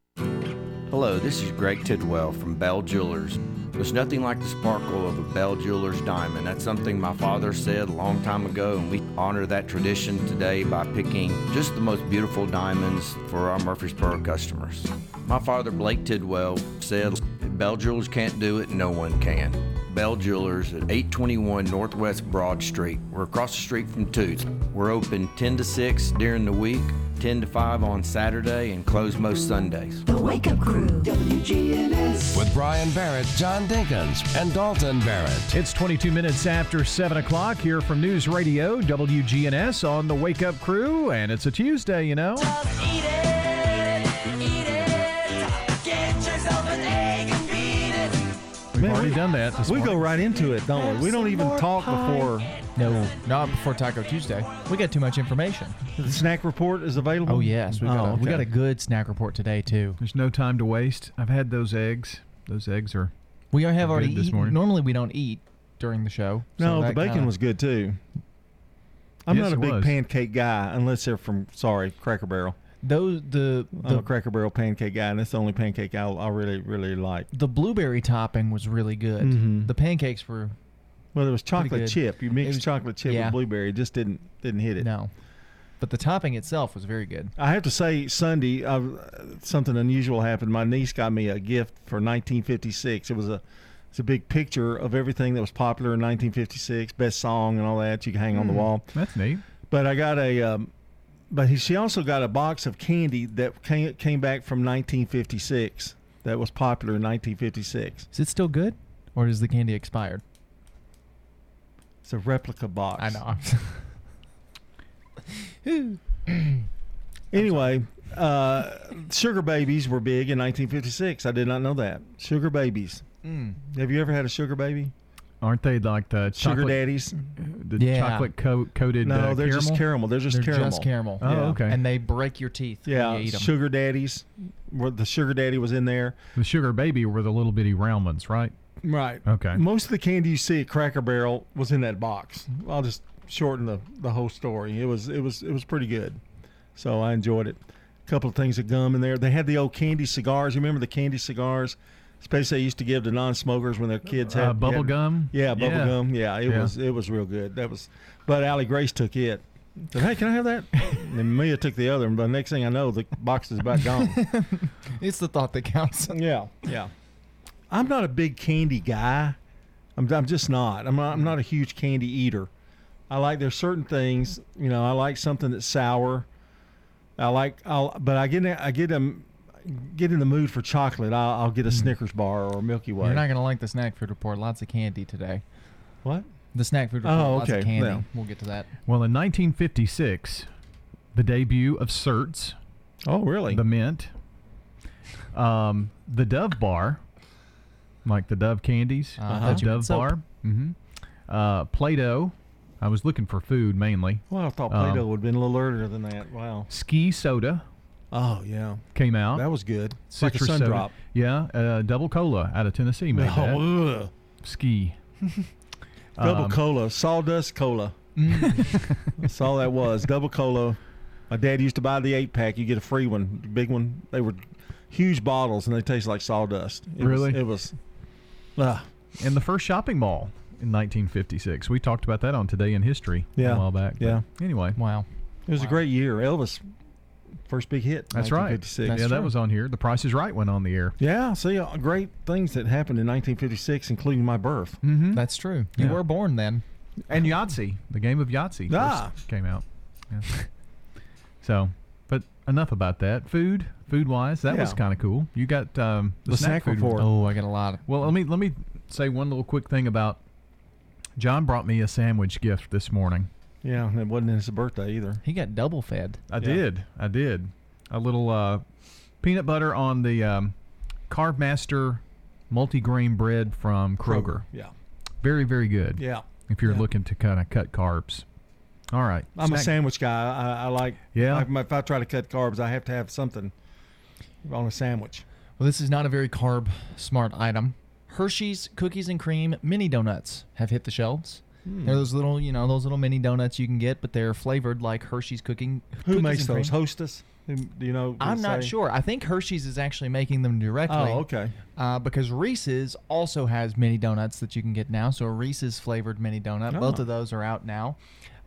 Hello, this is Greg Tidwell from Bell Jewelers. There's nothing like the sparkle of a Bell Jewelers diamond. That's something my father said a long time ago, and we honor that tradition today by picking just the most beautiful diamonds for our Murfreesboro customers. My father, Blake Tidwell, said, Bell Jewelers can't do it, no one can. Bell Jewelers at 821 Northwest Broad Street. We're across the street from Toots. We're open 10 to 6 during the week, 10 to 5 on Saturday, and close most Sundays. The Wake Up Crew, WGNS. With Brian Barrett, John Dinkins, and Dalton Barrett. It's 22 minutes after 7 o'clock here from News Radio, WGNS on the Wake Up Crew, and it's a Tuesday, you know. We've Man, already we- done that. We go right into it, don't we? We don't even talk before. No, not before Taco Tuesday. We got too much information. The snack report is available. Oh yes, we oh, got, Oh, a, we got a good snack report today too. There's no time to waste. I've had those eggs. Those eggs are. We have are already this eaten. morning. Normally we don't eat during the show. so No, the bacon kinda- was good too. I'm Yes, not a big was. pancake guy unless they're from sorry Cracker Barrel. Those the I'm the, Cracker Barrel pancake guy, and that's the only pancake I, I really really like. the blueberry topping was really good. Mhm. The pancakes were Well, it was chocolate chip. You mixed was- chocolate chip yeah. with blueberry. It just didn't didn't hit it. no, but the topping itself was very good. I have to say, Sunday, uh, something unusual happened. My niece got me a gift for 1956. It was a it's a big picture of everything that was popular in 1956, best song and all that. You can hang on the Hmm, wall. That's neat. But I got a, um, but he, she also got a box of candy that came came back from 1956 that was popular in 1956. Is it still good, or is the candy expired? It's a replica box. I know. Anyway, uh, sugar babies were big in 1956. I did not know that. Sugar babies. Mm. Have you ever had a sugar baby? Aren't they like the Sugar chocolate, daddies? The Yeah. chocolate co- coated. No, uh, they're just caramel? caramel. They're just They're caramel. just caramel. Oh, Yeah. okay. And they break your teeth. when Yeah, you eat 'em. sugar daddies. Where the sugar daddy was in there. The sugar baby were the little bitty round ones, right? Right. Okay. Most of the candy you see at Cracker Barrel was in that box. I'll just shorten the, the whole story. It was it was it was pretty good. So I enjoyed it. A couple of things of gum in there. They had the old candy cigars. You remember the candy cigars? Especially they used to give to non-smokers when their kids had Uh, bubble had- gum? Yeah, bubble Yeah. gum. Yeah, it Yeah. was it was real good. That was, but Allie Grace took it. Said, hey, can I have that? and Mia took the other. But the next thing I know, the box is about gone. It's the thought that counts. Yeah, yeah. I'm not a big candy guy. I'm, I'm just not. I'm not. I'm not a huge candy eater. I like there's certain things. You know, I like something that's sour. I like. I'll, but I get. I get them. Get in the mood for chocolate, I'll, I'll get a Snickers bar or a Milky Way. You're not gonna like the snack food report. Lots of candy today. What? The snack food report. Oh, Lots of okay. candy. Well. We'll get to that. Well, in 1956, the debut of Certs. Oh, really? The mint. Um, the Dove Bar, like the Dove candies. Uh, I the thought you meant Dove. Bar. Mm-hmm. Uh, Play-Doh. I was looking for food mainly. Well, I thought Um, Play-Doh would have been a little earlier than that. Wow. Ski Soda Oh yeah. came out. That was good. It's like a Citrus sun soda. drop. Yeah, uh, double cola out of Tennessee made that. Oh, ugh. Ski. Double Um, cola, sawdust cola. That's all that was. Double cola. My dad used to buy the eight pack. You get a free one, big one. They were huge bottles, and they taste like sawdust. It Really? Was, it was. ah. And the first shopping mall in 1956. We talked about that on Today in History Yeah. a while back. Yeah. Anyway. Wow. It was a great year. Elvis, first big hit. That's right. 1956. yeah, that was on here. The Price is Right went on the air. Yeah, see, uh, great things that happened in 1956, including my birth. Mm-hmm. That's true. You Yeah. were born then. And Yahtzee, the game of Yahtzee, first Ah. came out. Yeah. so, but enough about that. Food, food wise, that was kind of cool. You got um, the, The snack food report. Oh, I got a lot. Of, Well, let me let me say one little quick thing about. John brought me a sandwich gift this morning. Yeah, and it wasn't his birthday either. he got double fed. I Yeah. did. I did. A little uh, peanut butter on the um, Carb Master multigrain bread from Kroger. Yeah. Very, very good. Yeah. If you're Yeah. looking to kind of cut carbs. All right. I'm a sandwich guy. I, I like. Yeah? I- if I try to cut carbs, I have to have something on a sandwich. Well, this is not a very carb smart item. Hershey's cookies and cream mini donuts have hit the shelves. Hmm. They're those little, you know, those little mini donuts you can get, but they're flavored like Hershey's cooking. Who makes those? cream. Hostess? Who, do you know? I'm not say? sure. I think Hershey's is actually making them directly. Oh, okay. Uh, because Reese's also has mini donuts that you can get now. So a Reese's flavored mini donut. Both Oh. of those are out now.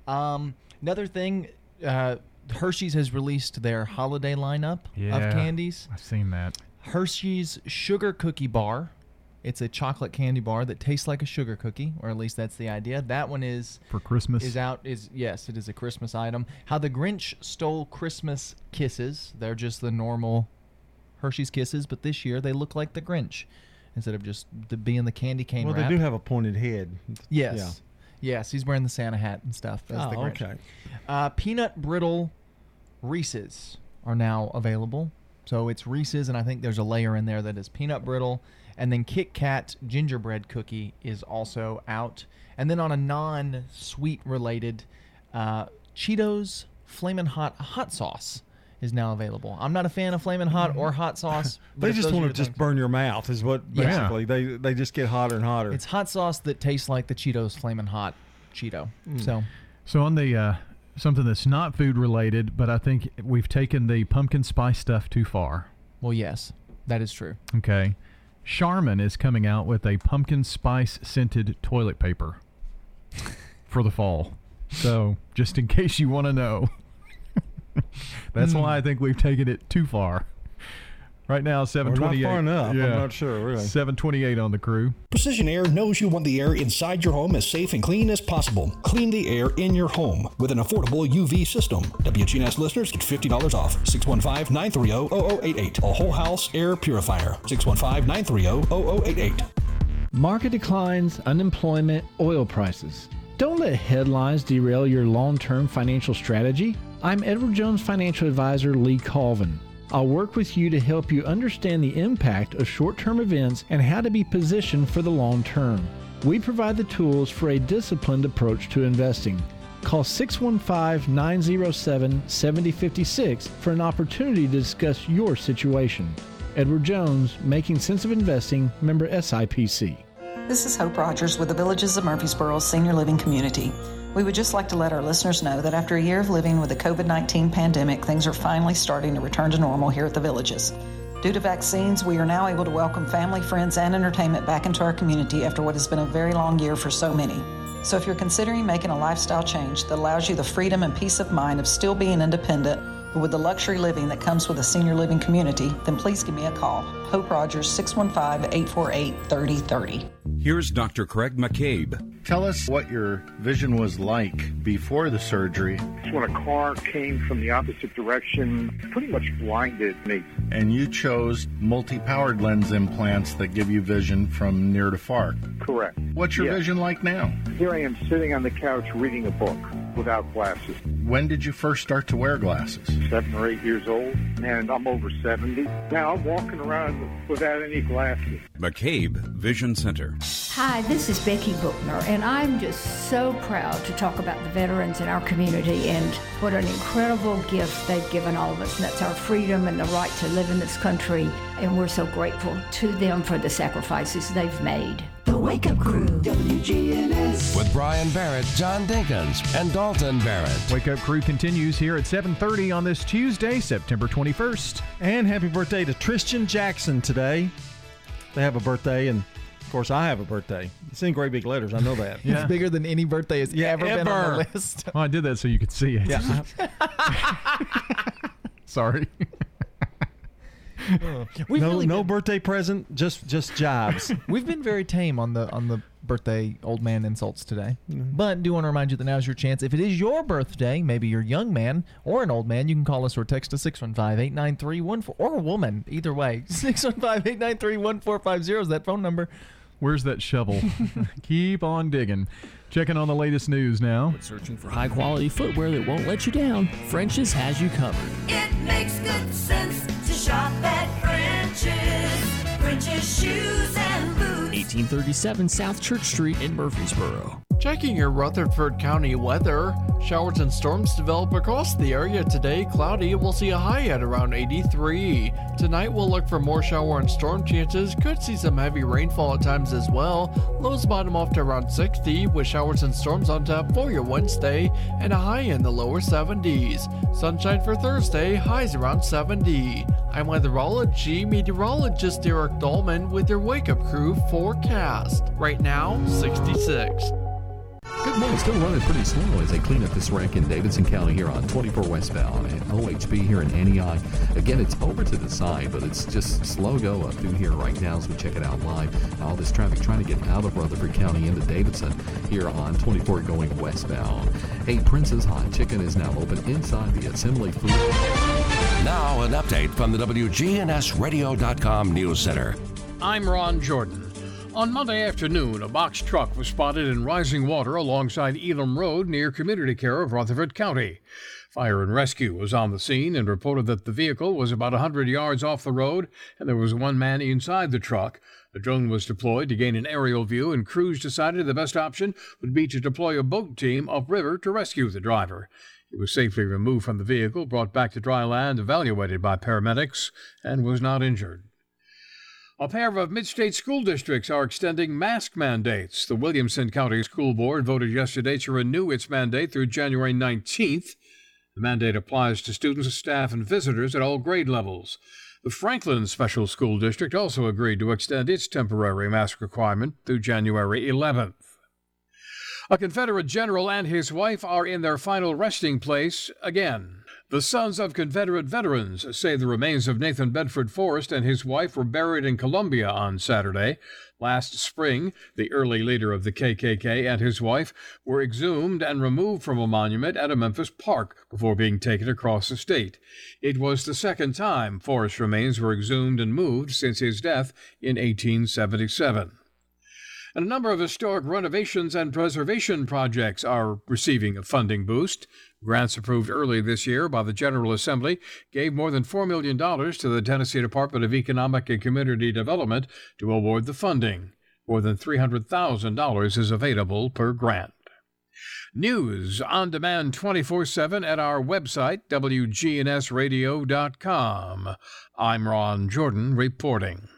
Um, another thing, uh, Hershey's has released their holiday lineup Yeah, of candies. I've seen that. Hershey's Sugar Cookie Bar. It's a chocolate candy bar that tastes like a sugar cookie, or at least that's the idea. That one is For Christmas. is out is yes, it is a Christmas item. How the Grinch Stole Christmas Kisses. They're just the normal Hershey's Kisses, but this year they look like the Grinch instead of just the, being the candy cane Well, wrap. they do have a pointed head. Yes. Yes, he's wearing the Santa hat and stuff. The Oh, Grinch. okay. Uh, peanut brittle Reese's are now available. So it's Reese's, and I think there's a layer in there that is peanut brittle. And then Kit Kat gingerbread cookie is also out. And then on a non sweet related, uh, Cheetos Flamin' Hot hot sauce is now available. I'm not a fan of Flamin' Hot or hot sauce. but They just want to just things- burn your mouth, is what Yeah. basically they they just get hotter and hotter. It's hot sauce that tastes like the Cheetos Flamin' Hot Cheeto. So So on the uh, something that's not food related, but I think we've taken the pumpkin spice stuff too far. Well, yes, that is true. Okay. Charmin is coming out with a pumpkin spice scented toilet paper for the fall. So, just in case you want to know, that's Hmm. why I think we've taken it too far. Right now, seven twenty-eight. far enough. I'm Yeah. not sure, really. Seven twenty-eight on the crew. Precision Air knows you want the air inside your home as safe and clean as possible. Clean the air in your home with an affordable UV system. WGNS listeners get $50 off. 615-930-0088. A whole house air purifier. 615-930-0088. Market declines, unemployment, oil prices. Don't let headlines derail your long term financial strategy. I'm Edward Jones financial advisor Lee Colvin. I'll work with you to help you understand the impact of short term events and how to be positioned for the long term. We provide the tools for a disciplined approach to investing. Call 615 907 7056 for an opportunity to discuss your situation. Edward Jones, Making Sense of Investing, member SIPC. This is Hope Rogers with the Villages of Murfreesboro Senior Living Community. We would just like to let our listeners know that after a year of living with the COVID 19 pandemic, things are finally starting to return to normal here at the Villages. Due to vaccines, we are now able to welcome family, friends, and entertainment back into our community after what has been a very long year for so many. So, if you're considering making a lifestyle change that allows you the freedom and peace of mind of still being independent with the luxury living that comes with a senior living community, then please give me a call. Hope Rogers 615 848 3030. Here's Dr. Craig McCabe. Tell us what your vision was like before the surgery. When a car came from the opposite direction, pretty much blinded me. And you chose multi powered lens implants that give you vision from near to far. Correct. What's your Yes. vision like now? Here I am sitting on the couch reading a book without glasses. When did you first start to wear glasses? Seven or eight years old, and I'm over 70. Now I'm walking around without any glasses. McCabe Vision Center. Hi, this is Becky Bookner, and I'm just so proud to talk about the veterans in our community and what an incredible gift they've given all of us. And that's our freedom and the right to live in this country. And we're so grateful to them for the sacrifices they've made. The Wake Up Crew, WGNS. With Brian Barrett, John Dinkins, and Dalton Barrett. Wake Up Crew continues here at 7:30 on this Tuesday, September 21st. And happy birthday to Tristan Jackson today. They have a birthday, and of course, I have a birthday. It's in great big letters. I know that. yeah. It's bigger than any birthday has ever, been on the list. Well, I did that so you could see it. Yeah. Sorry. We've no, really no birthday present, just just jobs. We've been very tame on the on the birthday old man insults today. Mm-hmm. But do want to remind you that now's your chance. If it is your birthday, maybe you're a young man or an old man, you can call us or text us 615-893-14 or a woman, either way. 615-893-1450 is that phone number. Where's that shovel? Keep on digging. Checking on the latest news now. Searching for high quality footwear that won't let you down, French's has you covered. It makes good sense to shop at French's. French's shoes and boots. 1837 South Church Street in Murfreesboro. Checking your Rutherford County weather. Showers and storms develop across the area today. Cloudy, and we'll see a high at around 83. Tonight, we'll look for more shower and storm chances. Could see some heavy rainfall at times as well. Lows bottom off to around 60, with showers and storms on tap for your Wednesday, and a high in the lower 70s. Sunshine for Thursday, highs around 70. I'm weatherology meteorologist Derek Dolman with your Wake Up Crew forecast. Right now, 66. Good morning. Still running pretty slow as they clean up this wreck in Davidson County here on 24 westbound and OHB here in Antioch. Again, it's over to the side, but it's just slow go up through here right now as we check it out live. All this traffic trying to get out of Rutherford County into Davidson here on 24 going westbound. Hey, Prince's Hot Chicken is now open inside the Assembly Food. Now, an update from the WGNSradio.com News Center. I'm Ron Jordan. On Monday afternoon, a box truck was spotted in rising water alongside Elam Road near Community Care of Rutherford County. Fire and Rescue was on the scene and reported that the vehicle was about 100 yards off the road and there was one man inside the truck. A drone was deployed to gain an aerial view, and crews decided the best option would be to deploy a boat team upriver to rescue the driver. He was safely removed from the vehicle, brought back to dry land, evaluated by paramedics, and was not injured. A pair of mid state school districts are extending mask mandates. The Williamson County School Board voted yesterday to renew its mandate through January 19th. The mandate applies to students, staff, and visitors at all grade levels. The Franklin Special School District also agreed to extend its temporary mask requirement through January 11th. A Confederate general and his wife are in their final resting place again. The Sons of Confederate Veterans say the remains of Nathan Bedford Forrest and his wife were buried in Columbia on Saturday. Last spring, the early leader of the KKK and his wife were exhumed and removed from a monument at a Memphis park before being taken across the state. It was the second time Forrest's remains were exhumed and moved since his death in 1877. And a number of historic renovations and preservation projects are receiving a funding boost. Grants approved early this year by the General Assembly gave more than $4 million to the Tennessee Department of Economic and Community Development to award the funding. More than $300,000 is available per grant. News on demand 24 7 at our website, WGNSradio.com. I'm Ron Jordan reporting.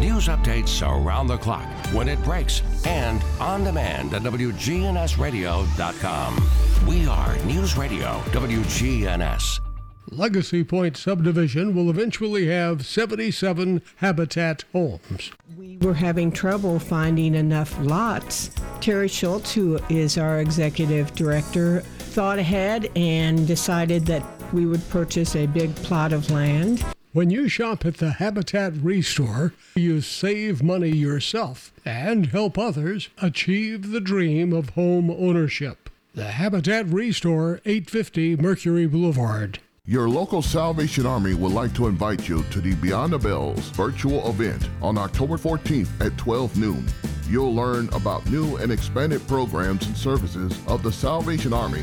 News updates around the clock, when it breaks, and on demand at WGNSradio.com. We are News Radio WGNS. Legacy Point subdivision will eventually have 77 habitat homes. We were having trouble finding enough lots. Terry Schultz, who is our executive director, thought ahead and decided that we would purchase a big plot of land. When you shop at the Habitat Restore, you save money yourself and help others achieve the dream of home ownership. The Habitat Restore, 850 Mercury Boulevard. Your local Salvation Army would like to invite you to the Beyond the Bells virtual event on October 14th at 12 noon. You'll learn about new and expanded programs and services of the Salvation Army.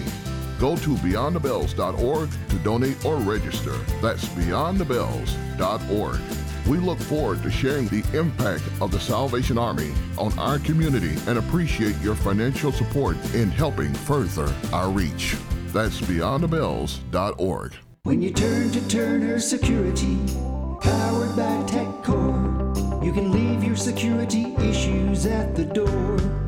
Go to beyondthebells.org to donate or register. That's beyondthebells.org. We look forward to sharing the impact of the Salvation Army on our community and appreciate your financial support in helping further our reach. That's beyondthebells.org. When you turn to Turner Security, powered by TechCore, you can leave your security issues at the door.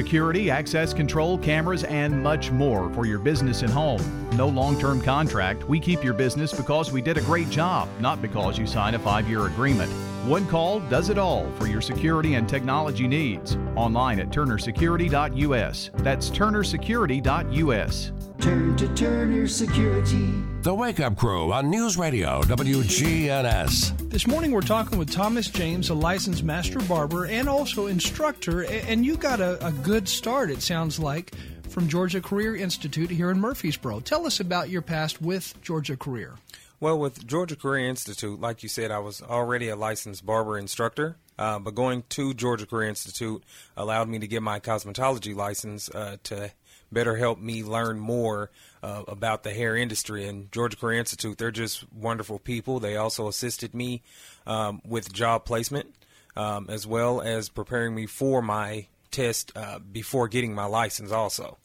Security, access control, cameras, and much more for your business and home. No long term contract. We keep your business because we did a great job, not because you signed a five year agreement. One call does it all for your security and technology needs. Online at turnersecurity.us. That's turnersecurity.us. Turn to Turner Security. The Wake Up Crew on News Radio WGNS. This morning we're talking with Thomas James, a licensed master barber and also instructor, and you got a, a good start, it sounds like, from Georgia Career Institute here in Murfreesboro. Tell us about your past with Georgia Career. Well, with Georgia Career Institute, like you said, I was already a licensed barber instructor, uh, but going to Georgia Career Institute allowed me to get my cosmetology license uh, to better help me learn more uh, about the hair industry. And Georgia Career Institute, they're just wonderful people. They also assisted me um, with job placement um, as well as preparing me for my test uh, before getting my license, also.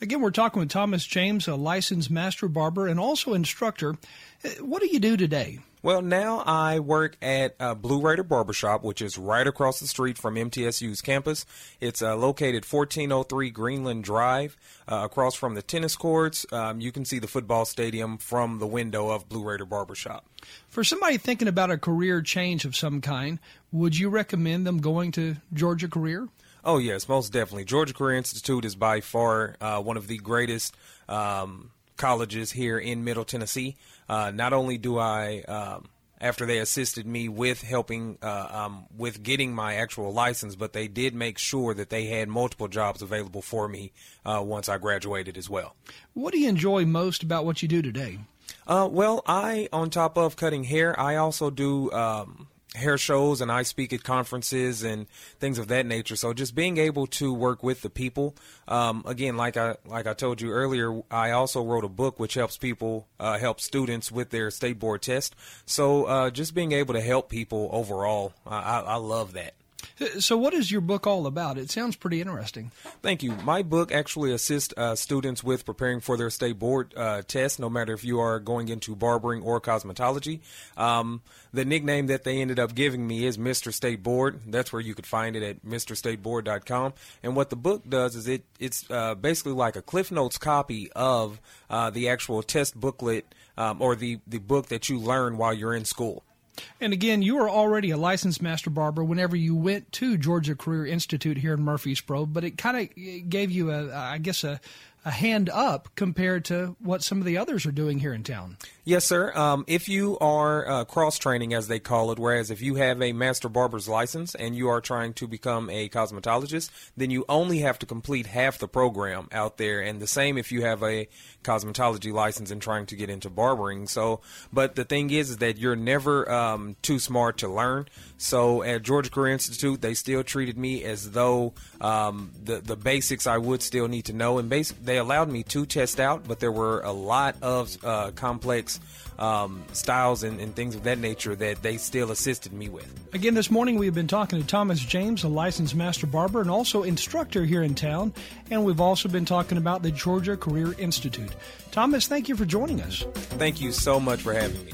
Again, we're talking with Thomas James, a licensed master barber and also instructor. Uh, What do you do today? Well, now I work at uh, Blue Raider Barbershop, which is right across the street from MTSU's campus. It's uh, located 1403 Greenland Drive, uh, across from the tennis courts. Um, you can see the football stadium from the window of Blue Raider Barbershop. For somebody thinking about a career change of some kind, would you recommend them going to Georgia Career? Oh, yes, most definitely. Georgia Career Institute is by far uh, one of the greatest um, colleges here in Middle Tennessee. Uh, not only do I, um, after they assisted me with helping uh, um, with getting my actual license, but they did make sure that they had multiple jobs available for me uh, once I graduated as well. What do you enjoy most about what you do today? Uh, well, I, on top of cutting hair, I also do um, hair shows and I speak at conferences and things of that nature. So just being able to work with the people. Um, again, like I like I told you earlier, I also wrote a book which helps people uh, help students with their state board test. So uh, just being able to help people overall, I, I, I love that. So, what is your book all about? It sounds pretty interesting. Thank you. My book actually assists uh, students with preparing for their state board uh, test, no matter if you are going into barbering or cosmetology. Um, the nickname that they ended up giving me is Mr. State Board. That's where you could find it at MrStateBoard.com. And what the book does is it it's uh, basically like a Cliff Notes copy of uh, the actual test booklet um, or the, the book that you learn while you're in school. And again, you were already a licensed master barber whenever you went to Georgia Career Institute here in Murfreesboro, but it kind of gave you a, I guess, a, a hand up compared to what some of the others are doing here in town. Yes, sir. Um, if you are uh, cross training, as they call it, whereas if you have a master barber's license and you are trying to become a cosmetologist, then you only have to complete half the program out there. And the same if you have a cosmetology license and trying to get into barbering. So, but the thing is, is that you're never um, too smart to learn. So at Georgia Career Institute, they still treated me as though um, the the basics I would still need to know, and basic they allowed me to test out, but there were a lot of uh, complex um, styles and, and things of that nature that they still assisted me with. Again, this morning we've been talking to Thomas James, a licensed master barber and also instructor here in town, and we've also been talking about the Georgia Career Institute. Thomas, thank you for joining us. Thank you so much for having me.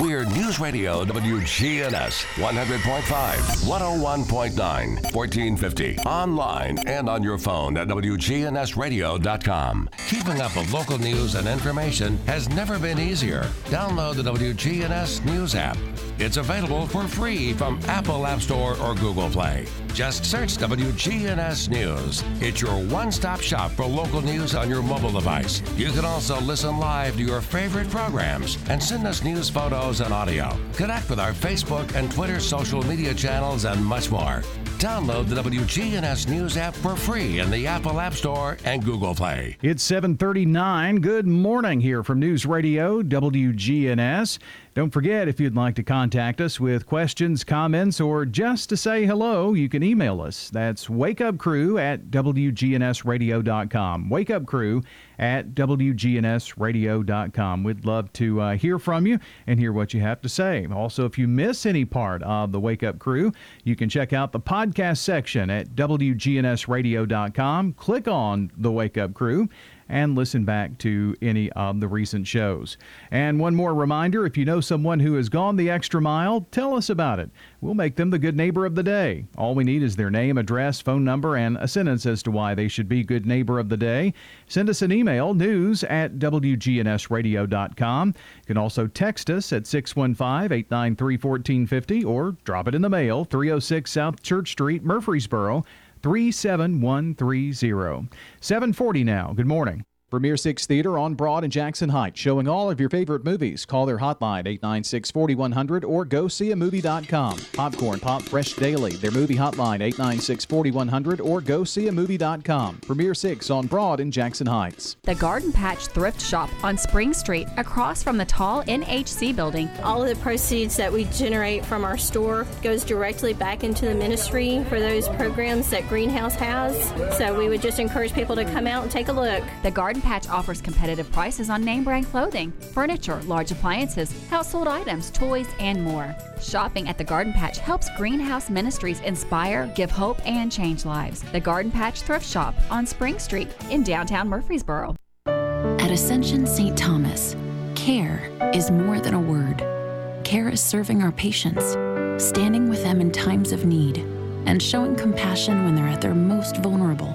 We're News Radio WGNS 100.5, 101.9, 1450. Online and on your phone at WGNSradio.com. Keeping up with local news and information has never been easier. Download the WGNS News app. It's available for free from Apple App Store or Google Play. Just search WGNS News. It's your one stop shop for local news on your mobile device. You can also listen live to your favorite programs and send us news photos and audio. Connect with our Facebook and Twitter social media channels and much more. Download the WGNS News app for free in the Apple App Store and Google Play. It's 7:39. Good morning here from News Radio WGNS. Don't forget if you'd like to contact us with questions, comments, or just to say hello, you can email us. That's wakeupcrew at wgnsradio.com. Wakeupcrew at wgnsradio.com. We'd love to uh, hear from you and hear what you have to say. Also, if you miss any part of the Wake Up Crew, you can check out the podcast section at wgnsradio.com. Click on the Wake Up Crew and listen back to any of the recent shows. And one more reminder if you know someone who has gone the extra mile, tell us about it. We'll make them the good neighbor of the day. All we need is their name, address, phone number, and a sentence as to why they should be good neighbor of the day. Send us an email, news at WGNSradio.com. You can also text us at 615 893 1450 or drop it in the mail, 306 South Church Street, Murfreesboro. 37130. 740 now. Good morning. Premier Six Theater on Broad and Jackson Heights, showing all of your favorite movies. Call their hotline 896 4100 or go see a movie.com. Popcorn Pop Fresh Daily, their movie hotline 896 4100 or go see a movie.com. Premier Six on Broad and Jackson Heights. The Garden Patch Thrift Shop on Spring Street, across from the tall NHC building. All of the proceeds that we generate from our store goes directly back into the ministry for those programs that Greenhouse has. So we would just encourage people to come out and take a look. The Garden Patch offers competitive prices on name brand clothing, furniture, large appliances, household items, toys, and more. Shopping at the Garden Patch helps Greenhouse Ministries inspire, give hope, and change lives. The Garden Patch Thrift Shop on Spring Street in downtown Murfreesboro. At Ascension St. Thomas, care is more than a word. Care is serving our patients, standing with them in times of need, and showing compassion when they're at their most vulnerable.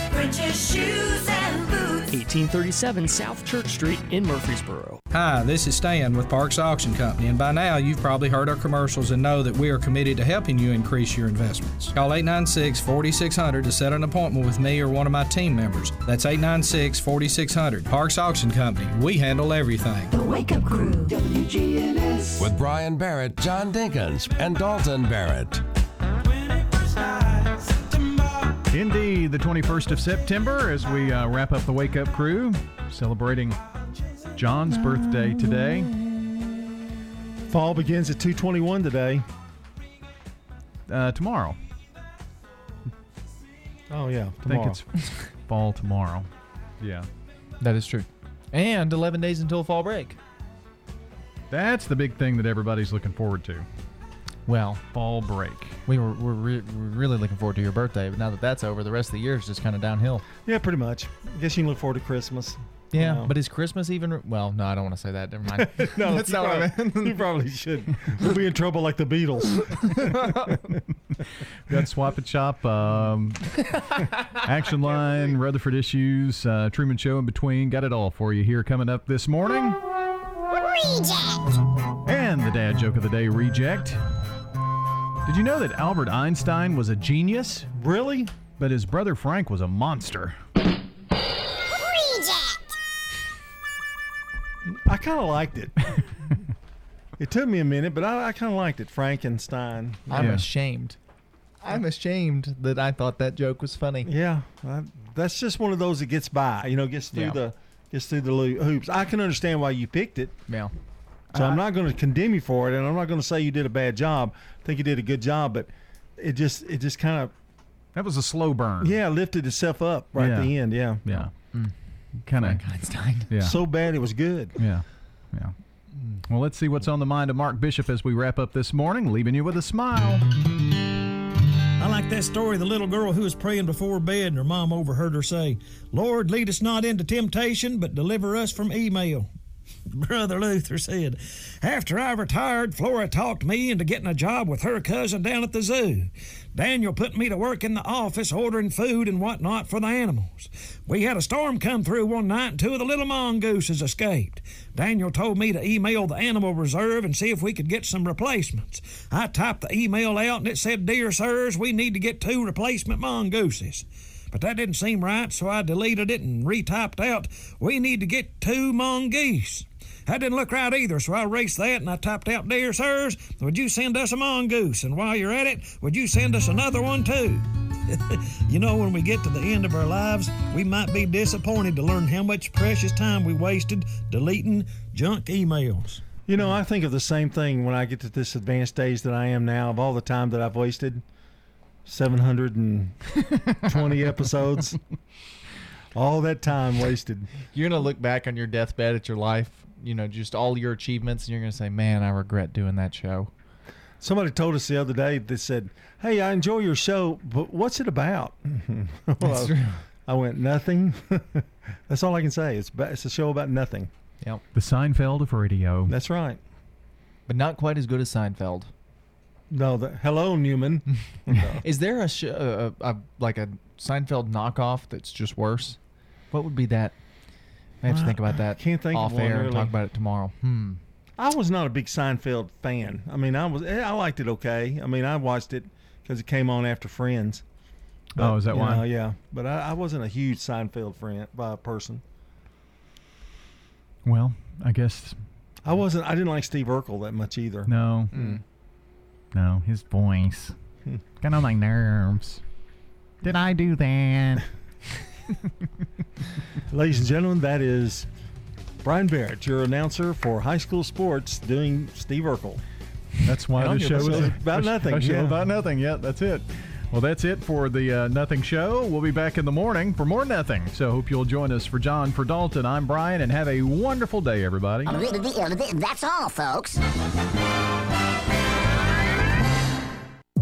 French's Shoes and Boots. 1837 South Church Street in Murfreesboro. Hi, this is Stan with Parks Auction Company, and by now you've probably heard our commercials and know that we are committed to helping you increase your investments. Call 896 4600 to set an appointment with me or one of my team members. That's 896 4600. Parks Auction Company, we handle everything. The Wake Up Crew, WGNS. With Brian Barrett, John Dinkins, and Dalton Barrett. Indeed, the 21st of September as we uh, wrap up the Wake Up Crew, celebrating John's birthday today. Fall begins at 221 today. Uh, tomorrow. Oh, yeah. I think it's fall tomorrow. Yeah. That is true. And 11 days until fall break. That's the big thing that everybody's looking forward to. Well, fall break. We were, we're, re- we're really looking forward to your birthday, but now that that's over, the rest of the year is just kind of downhill. Yeah, pretty much. I guess you can look forward to Christmas. Yeah, you know. but is Christmas even? Re- well, no, I don't want to say that. Never mind. no, that's you not what I meant. you probably should. We'll be in trouble like the Beatles. Got Swap and Shop, um, Action Line, Rutherford Issues, uh, Truman Show in between. Got it all for you here coming up this morning. Reject. And the dad joke of the day reject. Did you know that Albert Einstein was a genius? Really? But his brother Frank was a monster. Reject! I kind of liked it. it took me a minute, but I, I kind of liked it. Frankenstein. I'm Yeah. ashamed. I'm ashamed that I thought that joke was funny. Yeah, I, that's just one of those that gets by. You know, gets through Yeah. the gets through the loo- hoops. I can understand why you picked it. Yeah. So I'm uh-huh. not going to condemn you for it, and I'm not going to say you did a bad job. I think you did a good job, but it just it just kind of That was a slow burn. Yeah, lifted itself up right Yeah. at the end. Yeah. Yeah. Mm. Kind of. Einstein. Yeah. So bad it was good. Yeah. Yeah. Well, let's see what's on the mind of Mark Bishop as we wrap up this morning, leaving you with a smile. I like that story of the little girl who was praying before bed and her mom overheard her say, Lord, lead us not into temptation, but deliver us from email. Brother Luther said, After I retired, Flora talked me into getting a job with her cousin down at the zoo. Daniel put me to work in the office ordering food and whatnot for the animals. We had a storm come through one night and two of the little mongooses escaped. Daniel told me to email the animal reserve and see if we could get some replacements. I typed the email out and it said, Dear sirs, we need to get two replacement mongooses. But that didn't seem right, so I deleted it and retyped out, We need to get two mongoose. That didn't look right either, so I erased that and I typed out, Dear sirs, would you send us a mongoose? And while you're at it, would you send us another one too? you know, when we get to the end of our lives, we might be disappointed to learn how much precious time we wasted deleting junk emails. You know, I think of the same thing when I get to this advanced age that I am now of all the time that I've wasted. 720 episodes. All that time wasted. You're gonna look back on your deathbed at your life, you know, just all your achievements, and you're gonna say, "Man, I regret doing that show." Somebody told us the other day, they said, Hey, I enjoy your show, but what's it about? Well, That's true. I went, Nothing. That's all I can say. It's, ba- it's a show about nothing. Yep. The Seinfeld of radio. That's right. But not quite as good as Seinfeld. No, the, hello, Newman. Is there a, sh- a, a, a like a Seinfeld knockoff that's just worse? What would be that? I have to think about that. can't think of off one, air and really. talk about it tomorrow. Hmm. I was not a big Seinfeld fan. I mean, I was eh, I liked it okay. I mean, I watched it because it came on after Friends. Oh, is that you why? know, yeah, but I, I wasn't a huge Seinfeld friend by person. Well, I guess I wasn't. I didn't like Steve Urkel that much either. no. Mm. No, his voice. Got on my nerves. Did I do that? Ladies and gentlemen, that is Brian Barrett, your announcer for high school sports, doing Steve Urkel. That's why Well, the yeah, show is about nothing, A show yeah. about nothing. Yeah, that's it. Well, that's it for the uh, Nothing Show. We'll be back in the morning for more Nothing. So hope you'll join us for John, for Dalton. I'm Brian, and have a wonderful day, everybody. That's all, folks.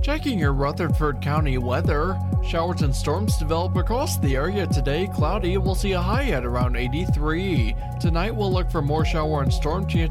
Checking your Rutherford County weather. Showers and storms develop across the area today. Cloudy, we'll see a high at around 83. Tonight, we'll look for more shower and storm chances.